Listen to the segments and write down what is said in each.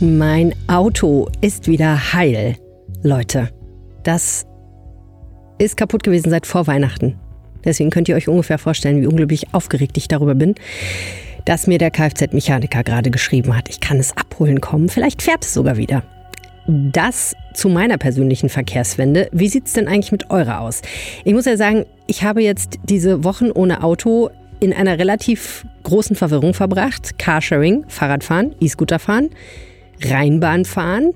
Mein Auto ist wieder heil. Leute, das ist kaputt gewesen seit vor Weihnachten. Deswegen könnt ihr euch ungefähr vorstellen, wie unglaublich aufgeregt ich darüber bin, dass mir der Kfz-Mechaniker gerade geschrieben hat, ich kann es abholen kommen, vielleicht fährt es sogar wieder. Das zu meiner persönlichen Verkehrswende. Wie sieht es denn eigentlich mit eurer aus? Ich muss ja sagen, ich habe jetzt diese Wochen ohne Auto in einer relativ großen Verwirrung verbracht. Carsharing, Fahrradfahren, E-Scooter fahren. Rheinbahn fahren,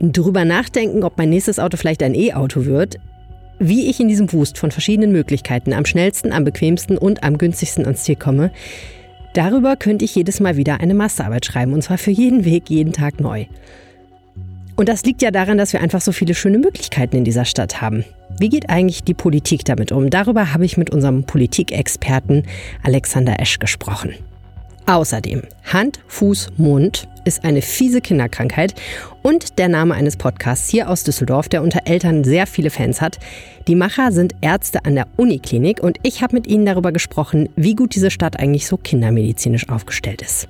drüber nachdenken, ob mein nächstes Auto vielleicht ein E-Auto wird, wie ich in diesem Wust von verschiedenen Möglichkeiten am schnellsten, am bequemsten und am günstigsten ans Ziel komme, darüber könnte ich jedes Mal wieder eine Masterarbeit schreiben und zwar für jeden Weg, jeden Tag neu. Und das liegt ja daran, dass wir einfach so viele schöne Möglichkeiten in dieser Stadt haben. Wie geht eigentlich die Politik damit um? Darüber habe ich mit unserem Politikexperten Alexander Esch gesprochen. Außerdem, Hand, Fuß, Mund ist eine fiese Kinderkrankheit und der Name eines Podcasts hier aus Düsseldorf, der unter Eltern sehr viele Fans hat. Die Macher sind Ärzte an der Uniklinik und ich habe mit ihnen darüber gesprochen, wie gut diese Stadt eigentlich so kindermedizinisch aufgestellt ist.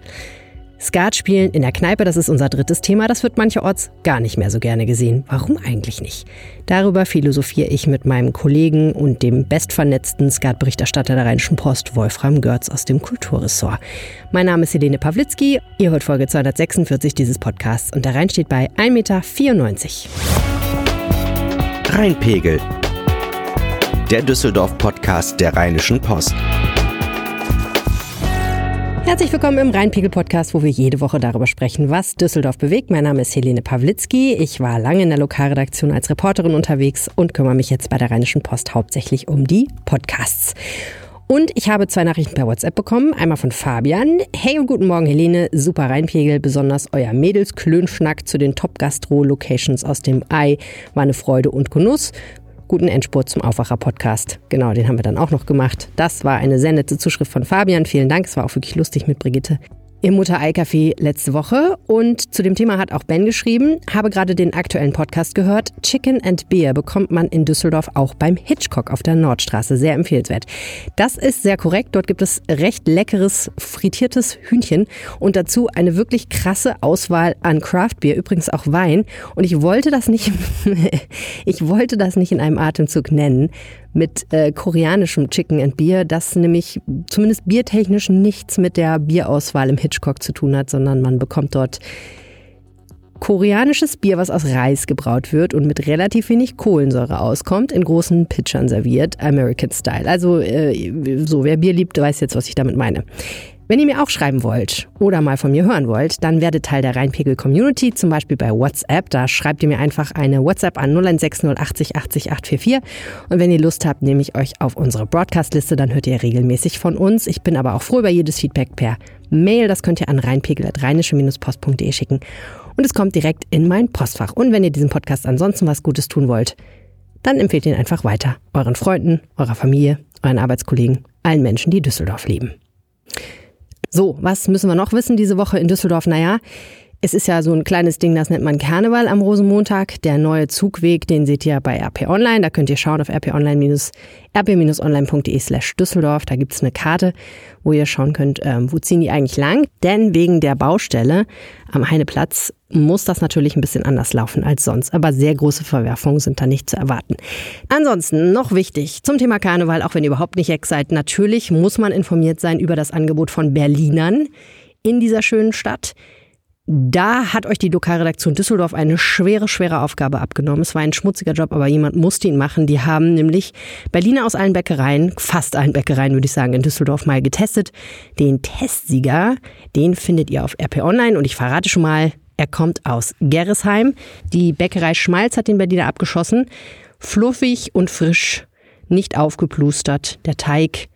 Skat spielen in der Kneipe, das ist unser drittes Thema. Das wird mancherorts gar nicht mehr so gerne gesehen. Warum eigentlich nicht? Darüber philosophiere ich mit meinem Kollegen und dem bestvernetzten Skatberichterstatter der Rheinischen Post, Wolfram Görz aus dem Kulturressort. Mein Name ist Helene Pawlitzki. Ihr hört Folge 246 dieses Podcasts und der Rhein steht bei 1,94 Meter. Rheinpegel. Der Düsseldorf-Podcast der Rheinischen Post. Herzlich willkommen im Rheinpegel-Podcast, wo wir jede Woche darüber sprechen, was Düsseldorf bewegt. Mein Name ist Helene Pawlitzki. Ich war lange in der Lokalredaktion als Reporterin unterwegs und kümmere mich jetzt bei der Rheinischen Post hauptsächlich um die Podcasts. Und ich habe zwei Nachrichten per WhatsApp bekommen. Einmal von Fabian. Hey und guten Morgen, Helene. Super Rheinpegel. Besonders euer Mädels-Klönschnack zu den Top-Gastro-Locations aus dem Ei war eine Freude und Genuss guten Endspurt zum Aufwacher-Podcast. Genau, den haben wir dann auch noch gemacht. Das war eine sehr nette Zuschrift von Fabian. Vielen Dank. Es war auch wirklich lustig mit Brigitte im Mutter-Ei-Café letzte Woche. Und zu dem Thema hat auch Ben geschrieben, habe gerade den aktuellen Podcast gehört. Chicken and Beer bekommt man in Düsseldorf auch beim Hitchcock auf der Nordstraße. Sehr empfehlenswert. Das ist sehr korrekt. Dort gibt es recht leckeres frittiertes Hühnchen und dazu eine wirklich krasse Auswahl an Craftbier, übrigens auch Wein. Und ich wollte das nicht, ich wollte das nicht in einem Atemzug nennen, mit äh, koreanischem Chicken and Beer, das nämlich zumindest biertechnisch nichts mit der Bierauswahl im Hitchcock zu tun hat, sondern man bekommt dort koreanisches Bier, was aus Reis gebraut wird und mit relativ wenig Kohlensäure auskommt, in großen Pitchern serviert, American Style. Also äh, so, wer Bier liebt, weiß jetzt, was ich damit meine. Wenn ihr mir auch schreiben wollt oder mal von mir hören wollt, dann werdet Teil der Rheinpegel Community, zum Beispiel bei WhatsApp. Da schreibt ihr mir einfach eine WhatsApp an 0160 80 844. Und wenn ihr Lust habt, nehme ich euch auf unsere Broadcast-Liste, dann hört ihr regelmäßig von uns. Ich bin aber auch froh über jedes Feedback per Mail. Das könnt ihr an rheinpegel.rheinische-post.de schicken. Und es kommt direkt in mein Postfach. Und wenn ihr diesem Podcast ansonsten was Gutes tun wollt, dann empfehlt ihn einfach weiter. Euren Freunden, eurer Familie, euren Arbeitskollegen, allen Menschen, die Düsseldorf lieben. So, was müssen wir noch wissen diese Woche in Düsseldorf? Naja, es ist ja so ein kleines Ding, das nennt man Karneval am Rosenmontag. Der neue Zugweg, den seht ihr bei RP Online. Da könnt ihr schauen auf rp-online-rp-online.de slash Düsseldorf. Da gibt's eine Karte, wo ihr schauen könnt, ähm, wo ziehen die eigentlich lang. Denn wegen der Baustelle am Heineplatz muss das natürlich ein bisschen anders laufen als sonst. Aber sehr große Verwerfungen sind da nicht zu erwarten. Ansonsten noch wichtig zum Thema Karneval, auch wenn ihr überhaupt nicht ex seid. Natürlich muss man informiert sein über das Angebot von Berlinern in dieser schönen Stadt. Da hat euch die Lokalredaktion Düsseldorf eine schwere, schwere Aufgabe abgenommen. Es war ein schmutziger Job, aber jemand musste ihn machen. Die haben nämlich Berliner aus allen Bäckereien, fast allen Bäckereien würde ich sagen, in Düsseldorf mal getestet. Den Testsieger, den findet ihr auf RP Online und ich verrate schon mal, er kommt aus Gerresheim. Die Bäckerei Schmalz hat den Berliner abgeschossen. Fluffig und frisch, nicht aufgeplustert. Der Teig,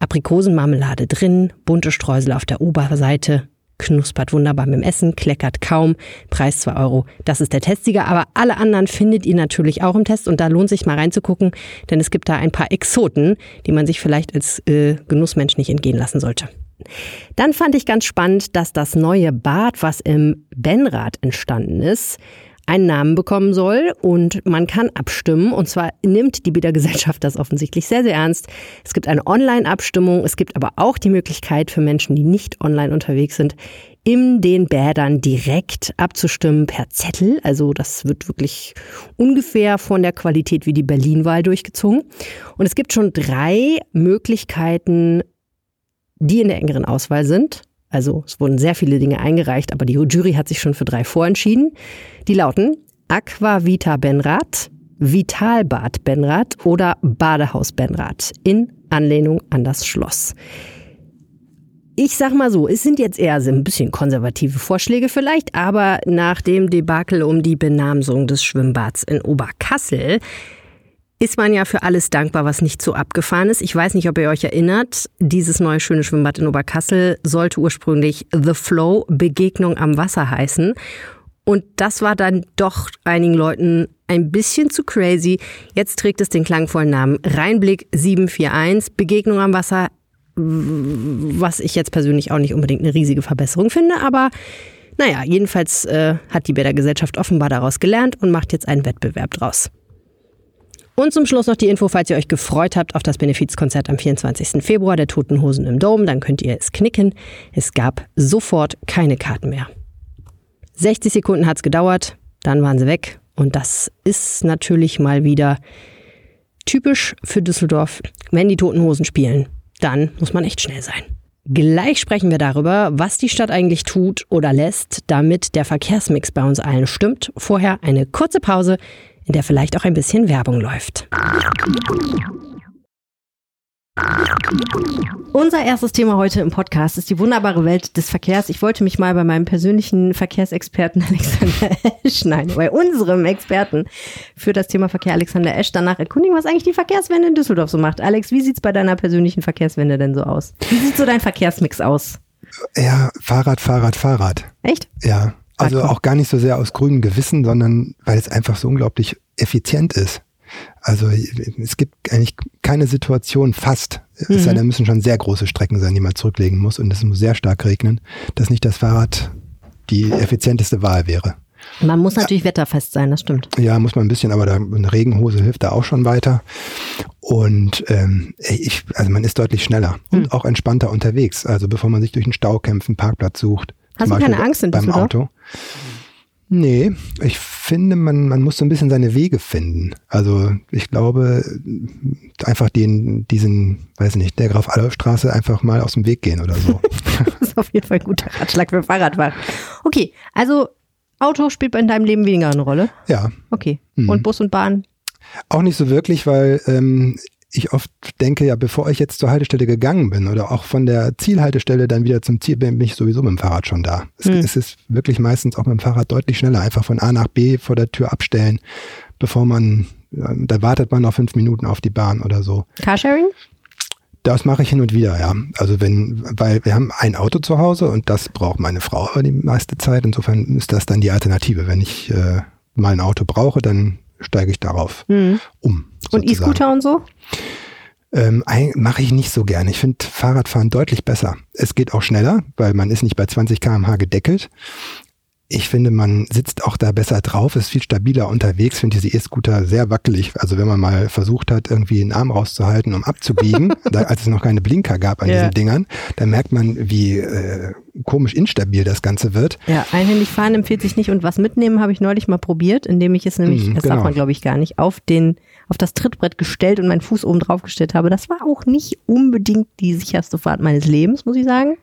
Aprikosenmarmelade drin, bunte Streusel auf der Oberseite, knuspert wunderbar mit dem Essen, kleckert kaum, Preis 2 Euro. Das ist der Testsieger, aber alle anderen findet ihr natürlich auch im Test und da lohnt sich mal reinzugucken, denn es gibt da ein paar Exoten, die man sich vielleicht als äh, Genussmensch nicht entgehen lassen sollte. Dann fand ich ganz spannend, dass das neue Bad, was im Benrad entstanden ist, einen Namen bekommen soll und man kann abstimmen. Und zwar nimmt die Bietergesellschaft das offensichtlich sehr, sehr ernst. Es gibt eine Online-Abstimmung. Es gibt aber auch die Möglichkeit für Menschen, die nicht online unterwegs sind, in den Bädern direkt abzustimmen per Zettel. Also das wird wirklich ungefähr von der Qualität wie die Berlin-Wahl durchgezogen. Und es gibt schon drei Möglichkeiten, die in der engeren Auswahl sind. Also es wurden sehr viele Dinge eingereicht, aber die Jury hat sich schon für drei vorentschieden. Die lauten Aquavita Benrad, Vitalbad Benrad oder Badehaus Benrad in Anlehnung an das Schloss. Ich sag mal so, es sind jetzt eher so ein bisschen konservative Vorschläge vielleicht, aber nach dem Debakel um die Benamsung des Schwimmbads in Oberkassel ist man ja für alles dankbar, was nicht so abgefahren ist. Ich weiß nicht, ob ihr euch erinnert, dieses neue schöne Schwimmbad in Oberkassel sollte ursprünglich The Flow Begegnung am Wasser heißen. Und das war dann doch einigen Leuten ein bisschen zu crazy. Jetzt trägt es den klangvollen Namen Rheinblick 741, Begegnung am Wasser was ich jetzt persönlich auch nicht unbedingt eine riesige Verbesserung finde, aber naja, jedenfalls äh, hat die Bädergesellschaft offenbar daraus gelernt und macht jetzt einen Wettbewerb draus. Und zum Schluss noch die Info, falls ihr euch gefreut habt auf das Benefizkonzert am 24. Februar der Toten Hosen im Dom, dann könnt ihr es knicken. Es gab sofort keine Karten mehr. 60 Sekunden hat es gedauert, dann waren sie weg. Und das ist natürlich mal wieder typisch für Düsseldorf, wenn die Toten Hosen spielen dann muss man echt schnell sein. Gleich sprechen wir darüber, was die Stadt eigentlich tut oder lässt, damit der Verkehrsmix bei uns allen stimmt. Vorher eine kurze Pause, in der vielleicht auch ein bisschen Werbung läuft. Unser erstes Thema heute im Podcast ist die wunderbare Welt des Verkehrs. Ich wollte mich mal bei meinem persönlichen Verkehrsexperten Alexander Esch, nein, bei unserem Experten für das Thema Verkehr Alexander Esch danach erkundigen, was eigentlich die Verkehrswende in Düsseldorf so macht. Alex, wie sieht's bei deiner persönlichen Verkehrswende denn so aus? Wie sieht so dein Verkehrsmix aus? Ja, Fahrrad, Fahrrad, Fahrrad. Echt? Ja. Also auch gar nicht so sehr aus grünem Gewissen, sondern weil es einfach so unglaublich effizient ist. Also es gibt eigentlich keine Situation fast, mhm. es sei mhm. denn, müssen schon sehr große Strecken sein, die man zurücklegen muss und es muss sehr stark regnen, dass nicht das Fahrrad die effizienteste Wahl wäre. Man muss natürlich ja. wetterfest sein, das stimmt. Ja, muss man ein bisschen, aber da, eine Regenhose hilft da auch schon weiter. Und ähm, ich, also man ist deutlich schneller mhm. und auch entspannter unterwegs. Also bevor man sich durch einen Stau kämpft, einen Parkplatz sucht. Hast du keine Angst in beim Auto? Nee, ich finde, man, man muss so ein bisschen seine Wege finden. Also ich glaube, einfach den, diesen, weiß nicht, der Graf Adolf Straße einfach mal aus dem Weg gehen oder so. das ist auf jeden Fall ein guter Ratschlag für Fahrradfahrer. Okay, also Auto spielt in deinem Leben weniger eine Rolle? Ja. Okay. Mhm. Und Bus und Bahn? Auch nicht so wirklich, weil ähm, ich oft denke, ja, bevor ich jetzt zur Haltestelle gegangen bin oder auch von der Zielhaltestelle dann wieder zum Ziel bin, bin ich sowieso mit dem Fahrrad schon da. Es, hm. es ist wirklich meistens auch mit dem Fahrrad deutlich schneller, einfach von A nach B vor der Tür abstellen, bevor man, da wartet man noch fünf Minuten auf die Bahn oder so. Carsharing? Das mache ich hin und wieder, ja. Also wenn, weil wir haben ein Auto zu Hause und das braucht meine Frau die meiste Zeit. Insofern ist das dann die Alternative. Wenn ich äh, mal ein Auto brauche, dann steige ich darauf mhm. um. Sozusagen. Und E-Scooter und so? Ähm, Mache ich nicht so gern. Ich finde Fahrradfahren deutlich besser. Es geht auch schneller, weil man ist nicht bei 20 km/h gedeckelt ich finde, man sitzt auch da besser drauf, ist viel stabiler unterwegs, finde diese E-Scooter sehr wackelig. Also wenn man mal versucht hat, irgendwie einen Arm rauszuhalten, um abzubiegen, da, als es noch keine Blinker gab an ja. diesen Dingern, dann merkt man, wie äh, komisch instabil das Ganze wird. Ja, einhändig fahren empfiehlt sich nicht und was mitnehmen habe ich neulich mal probiert, indem ich es nämlich, mm, das genau. darf man glaube ich gar nicht, auf den auf das Trittbrett gestellt und meinen Fuß oben drauf gestellt habe. Das war auch nicht unbedingt die sicherste Fahrt meines Lebens, muss ich sagen.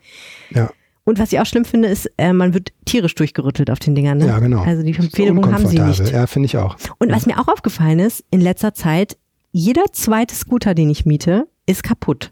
Ja. Und was ich auch schlimm finde, ist, äh, man wird tierisch durchgerüttelt auf den Dingern. Ne? Ja, genau. Also die Empfehlung haben sie nicht. Ja, finde ich auch. Und was mir auch aufgefallen ist, in letzter Zeit, jeder zweite Scooter, den ich miete, ist kaputt.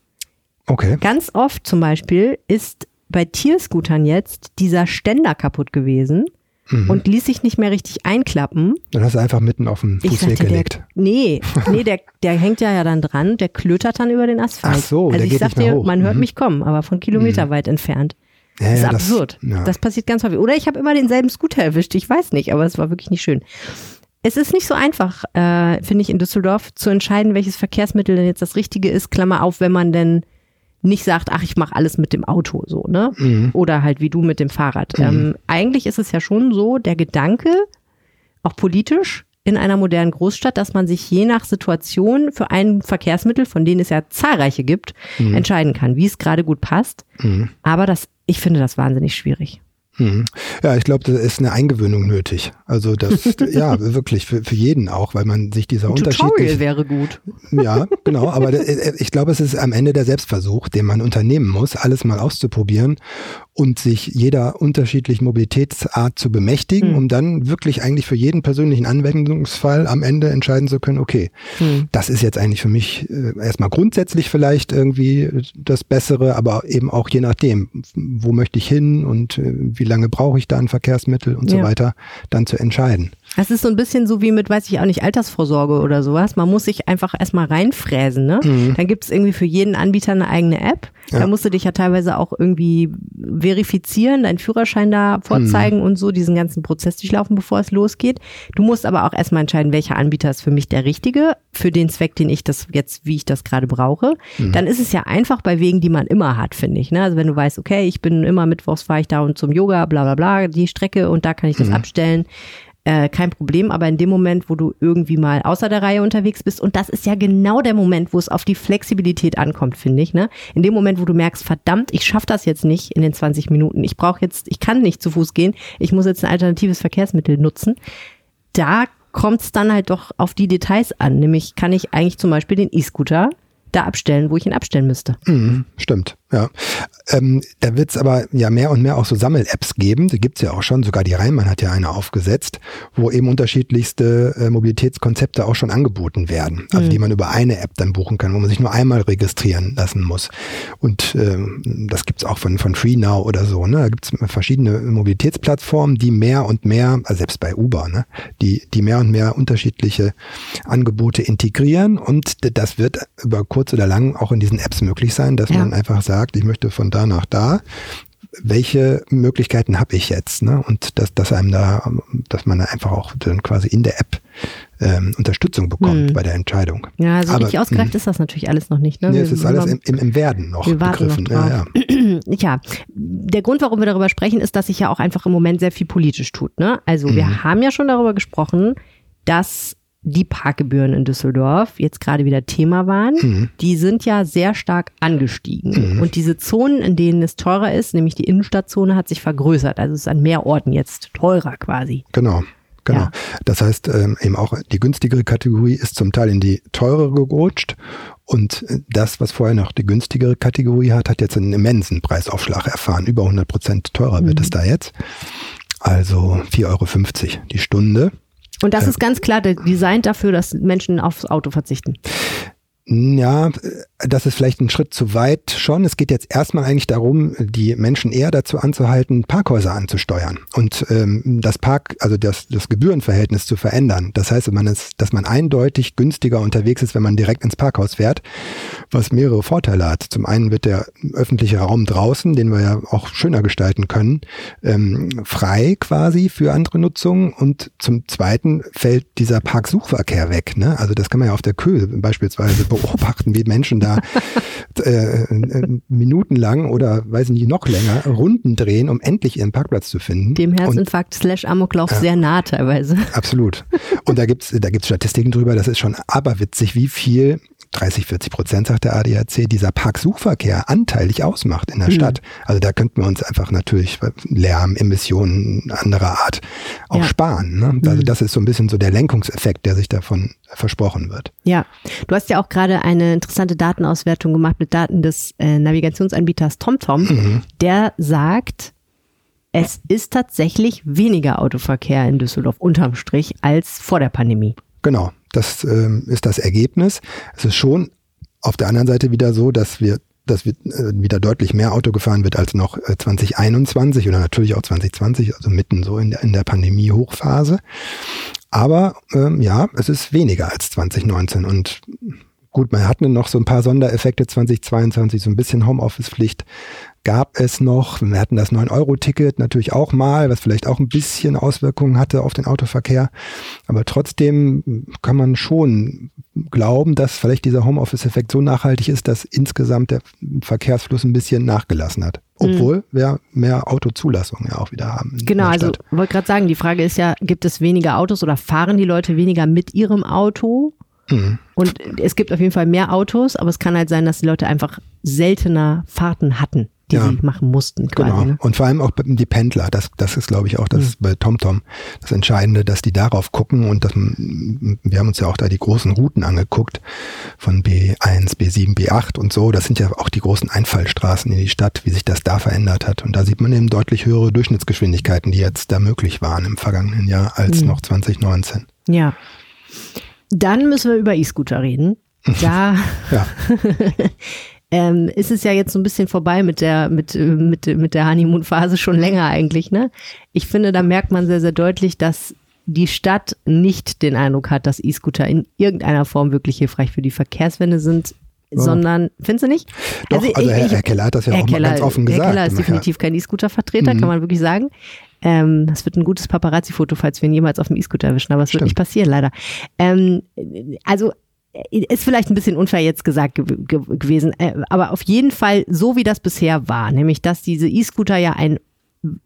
Okay. Ganz oft zum Beispiel ist bei Tierscootern jetzt dieser Ständer kaputt gewesen mhm. und ließ sich nicht mehr richtig einklappen. Dann hast du einfach mitten auf den Fußweg sagte, gelegt. Der, nee, nee, der, der hängt ja, ja dann dran, der klötert dann über den Asphalt. Ach so, also der ich geht sag nicht mehr hoch. man hört mhm. mich kommen, aber von Kilometer mhm. weit entfernt. Ja, das ist ja, absurd. Das, ja. das passiert ganz häufig. Oder ich habe immer denselben Scooter erwischt. Ich weiß nicht, aber es war wirklich nicht schön. Es ist nicht so einfach, äh, finde ich, in Düsseldorf zu entscheiden, welches Verkehrsmittel denn jetzt das Richtige ist. Klammer auf, wenn man denn nicht sagt, ach, ich mache alles mit dem Auto, so, ne? Mhm. Oder halt wie du mit dem Fahrrad. Mhm. Ähm, eigentlich ist es ja schon so, der Gedanke, auch politisch, in einer modernen Großstadt, dass man sich je nach Situation für ein Verkehrsmittel, von denen es ja zahlreiche gibt, mhm. entscheiden kann, wie es gerade gut passt. Mhm. Aber das, ich finde das wahnsinnig schwierig. Hm. Ja, ich glaube, da ist eine Eingewöhnung nötig. Also das, ja, wirklich für, für jeden auch, weil man sich dieser Unterschied. Tutorial wäre gut. Ja, genau. Aber äh, ich glaube, es ist am Ende der Selbstversuch, den man unternehmen muss, alles mal auszuprobieren und sich jeder unterschiedlichen Mobilitätsart zu bemächtigen, mhm. um dann wirklich eigentlich für jeden persönlichen Anwendungsfall am Ende entscheiden zu können, okay, mhm. das ist jetzt eigentlich für mich äh, erstmal grundsätzlich vielleicht irgendwie das Bessere, aber eben auch je nachdem, wo möchte ich hin und äh, wie lange brauche ich da ein Verkehrsmittel und ja. so weiter, dann zu entscheiden. Das ist so ein bisschen so wie mit, weiß ich auch nicht, Altersvorsorge oder sowas. Man muss sich einfach erstmal reinfräsen. Ne? Mhm. Dann gibt es irgendwie für jeden Anbieter eine eigene App. Ja. Da musst du dich ja teilweise auch irgendwie verifizieren, deinen Führerschein da vorzeigen mhm. und so, diesen ganzen Prozess durchlaufen, bevor es losgeht. Du musst aber auch erstmal entscheiden, welcher Anbieter ist für mich der richtige, für den Zweck, den ich das jetzt, wie ich das gerade brauche. Mhm. Dann ist es ja einfach bei Wegen, die man immer hat, finde ich. Ne? Also wenn du weißt, okay, ich bin immer mittwochs fahre ich da und zum Yoga, bla bla bla, die Strecke und da kann ich das mhm. abstellen äh, kein Problem, aber in dem Moment, wo du irgendwie mal außer der Reihe unterwegs bist, und das ist ja genau der Moment, wo es auf die Flexibilität ankommt, finde ich, ne? In dem Moment, wo du merkst, verdammt, ich schaffe das jetzt nicht in den 20 Minuten, ich brauche jetzt, ich kann nicht zu Fuß gehen, ich muss jetzt ein alternatives Verkehrsmittel nutzen, da kommt es dann halt doch auf die Details an. Nämlich kann ich eigentlich zum Beispiel den E-Scooter da abstellen, wo ich ihn abstellen müsste. Mhm, stimmt. Ja, ähm, da wird es aber ja mehr und mehr auch so Sammel-Apps geben. Die gibt es ja auch schon. Sogar die Rheinmann hat ja eine aufgesetzt, wo eben unterschiedlichste äh, Mobilitätskonzepte auch schon angeboten werden. Also mhm. die man über eine App dann buchen kann, wo man sich nur einmal registrieren lassen muss. Und ähm, das gibt es auch von, von FreeNow oder so. Ne? Da gibt es verschiedene Mobilitätsplattformen, die mehr und mehr, also selbst bei Uber, ne? die, die mehr und mehr unterschiedliche Angebote integrieren. Und das wird über kurz oder lang auch in diesen Apps möglich sein, dass ja. man einfach sagt, sagt, ich möchte von da nach da, welche Möglichkeiten habe ich jetzt? Ne? Und dass, dass einem da, dass man da einfach auch dann quasi in der App ähm, Unterstützung bekommt hm. bei der Entscheidung. Ja, also Aber, richtig ausgereift hm. ist das natürlich alles noch nicht. Ne? Nee, es ist alles im, im, im, Werden noch wir begriffen. Noch ja, ja. ja, der Grund, warum wir darüber sprechen, ist, dass sich ja auch einfach im Moment sehr viel politisch tut. Ne? Also mhm. wir haben ja schon darüber gesprochen, dass die Parkgebühren in Düsseldorf jetzt gerade wieder Thema waren, mhm. die sind ja sehr stark angestiegen. Mhm. Und diese Zonen, in denen es teurer ist, nämlich die Innenstadtzone, hat sich vergrößert. Also es ist an mehr Orten jetzt teurer quasi. Genau. Genau. Ja. Das heißt, ähm, eben auch die günstigere Kategorie ist zum Teil in die teurere gerutscht. Und das, was vorher noch die günstigere Kategorie hat, hat jetzt einen immensen Preisaufschlag erfahren. Über 100 Prozent teurer wird mhm. es da jetzt. Also 4,50 Euro die Stunde. Und das ist ganz klar designt dafür, dass Menschen aufs Auto verzichten. Ja, das ist vielleicht ein Schritt zu weit schon. Es geht jetzt erstmal eigentlich darum, die Menschen eher dazu anzuhalten, Parkhäuser anzusteuern und ähm, das Park, also das, das Gebührenverhältnis zu verändern. Das heißt, man ist, dass man eindeutig günstiger unterwegs ist, wenn man direkt ins Parkhaus fährt, was mehrere Vorteile hat. Zum einen wird der öffentliche Raum draußen, den wir ja auch schöner gestalten können, ähm, frei quasi für andere Nutzungen und zum zweiten fällt dieser Parksuchverkehr weg. Ne? Also das kann man ja auf der Köhl beispielsweise beobachten, wie Menschen da äh, äh, minutenlang oder weiß nicht noch länger Runden drehen, um endlich ihren Parkplatz zu finden. Dem Herzinfarkt und, slash Amoklauf äh, sehr nah teilweise. Absolut. Und da gibt's da gibt's Statistiken drüber, das ist schon aberwitzig, wie viel 30, 40 Prozent, sagt der ADAC, dieser Parksuchverkehr anteilig ausmacht in der mhm. Stadt. Also da könnten wir uns einfach natürlich Lärm, Emissionen anderer Art auch ja. sparen. Ne? Also mhm. das ist so ein bisschen so der Lenkungseffekt, der sich davon versprochen wird. Ja, du hast ja auch gerade eine interessante Datenauswertung gemacht mit Daten des äh, Navigationsanbieters TomTom. Mhm. Der sagt, es ist tatsächlich weniger Autoverkehr in Düsseldorf unterm Strich als vor der Pandemie. Genau, das ähm, ist das Ergebnis. Es ist schon auf der anderen Seite wieder so, dass wir dass wir, äh, wieder deutlich mehr Auto gefahren wird als noch äh, 2021 oder natürlich auch 2020, also mitten so in der, in der Pandemie-Hochphase. Aber ähm, ja, es ist weniger als 2019 und gut, man hatte noch so ein paar Sondereffekte 2022, so ein bisschen Homeoffice-Pflicht gab es noch. Wir hatten das 9-Euro-Ticket natürlich auch mal, was vielleicht auch ein bisschen Auswirkungen hatte auf den Autoverkehr. Aber trotzdem kann man schon glauben, dass vielleicht dieser Homeoffice-Effekt so nachhaltig ist, dass insgesamt der Verkehrsfluss ein bisschen nachgelassen hat. Obwohl mhm. wir mehr Autozulassungen ja auch wieder haben. Genau, also wollte gerade sagen, die Frage ist ja, gibt es weniger Autos oder fahren die Leute weniger mit ihrem Auto? Mhm. Und es gibt auf jeden Fall mehr Autos, aber es kann halt sein, dass die Leute einfach seltener Fahrten hatten die Ja. sie machen mussten quasi. Genau. Ne? Und vor allem auch die Pendler, das, das ist, glaube ich, auch das bei TomTom das Entscheidende, dass die darauf gucken und dass wir haben uns ja auch da die großen Routen angeguckt von B1, B7, B8 und so. Das sind ja auch die großen Einfallstraßen in die Stadt, wie sich das da verändert hat. Und da sieht man eben deutlich höhere Durchschnittsgeschwindigkeiten, die jetzt da möglich waren im vergangenen Jahr als noch 2019. Ja. Dann müssen wir über E-Scooter reden. Da Ja, ähm, ist es ja jetzt so ein bisschen vorbei mit der, mit, mit, mit der Honeymoon-Phase schon länger eigentlich, ne? Ich finde, da merkt man sehr, sehr deutlich, dass die Stadt nicht den Eindruck hat, dass E-Scooter in irgendeiner Form wirklich hilfreich für die Verkehrswende sind, sondern, findest du nicht? Doch, also Herr- Herr Keller hat das ja auch mal ganz offen Herr gesagt. Keller ist definitiv kein E-Scooter-Vertreter, Mhm. kann man wirklich sagen. Ähm, das wird ein gutes Paparazzi-Foto, falls wir ihn jemals auf dem E-Scooter erwischen, aber es wird nicht passieren, leider. Ähm, also äh, ist vielleicht ein bisschen unfair jetzt gesagt ge ge gewesen, äh, aber auf jeden Fall so wie das bisher war, nämlich dass diese E-Scooter ja ein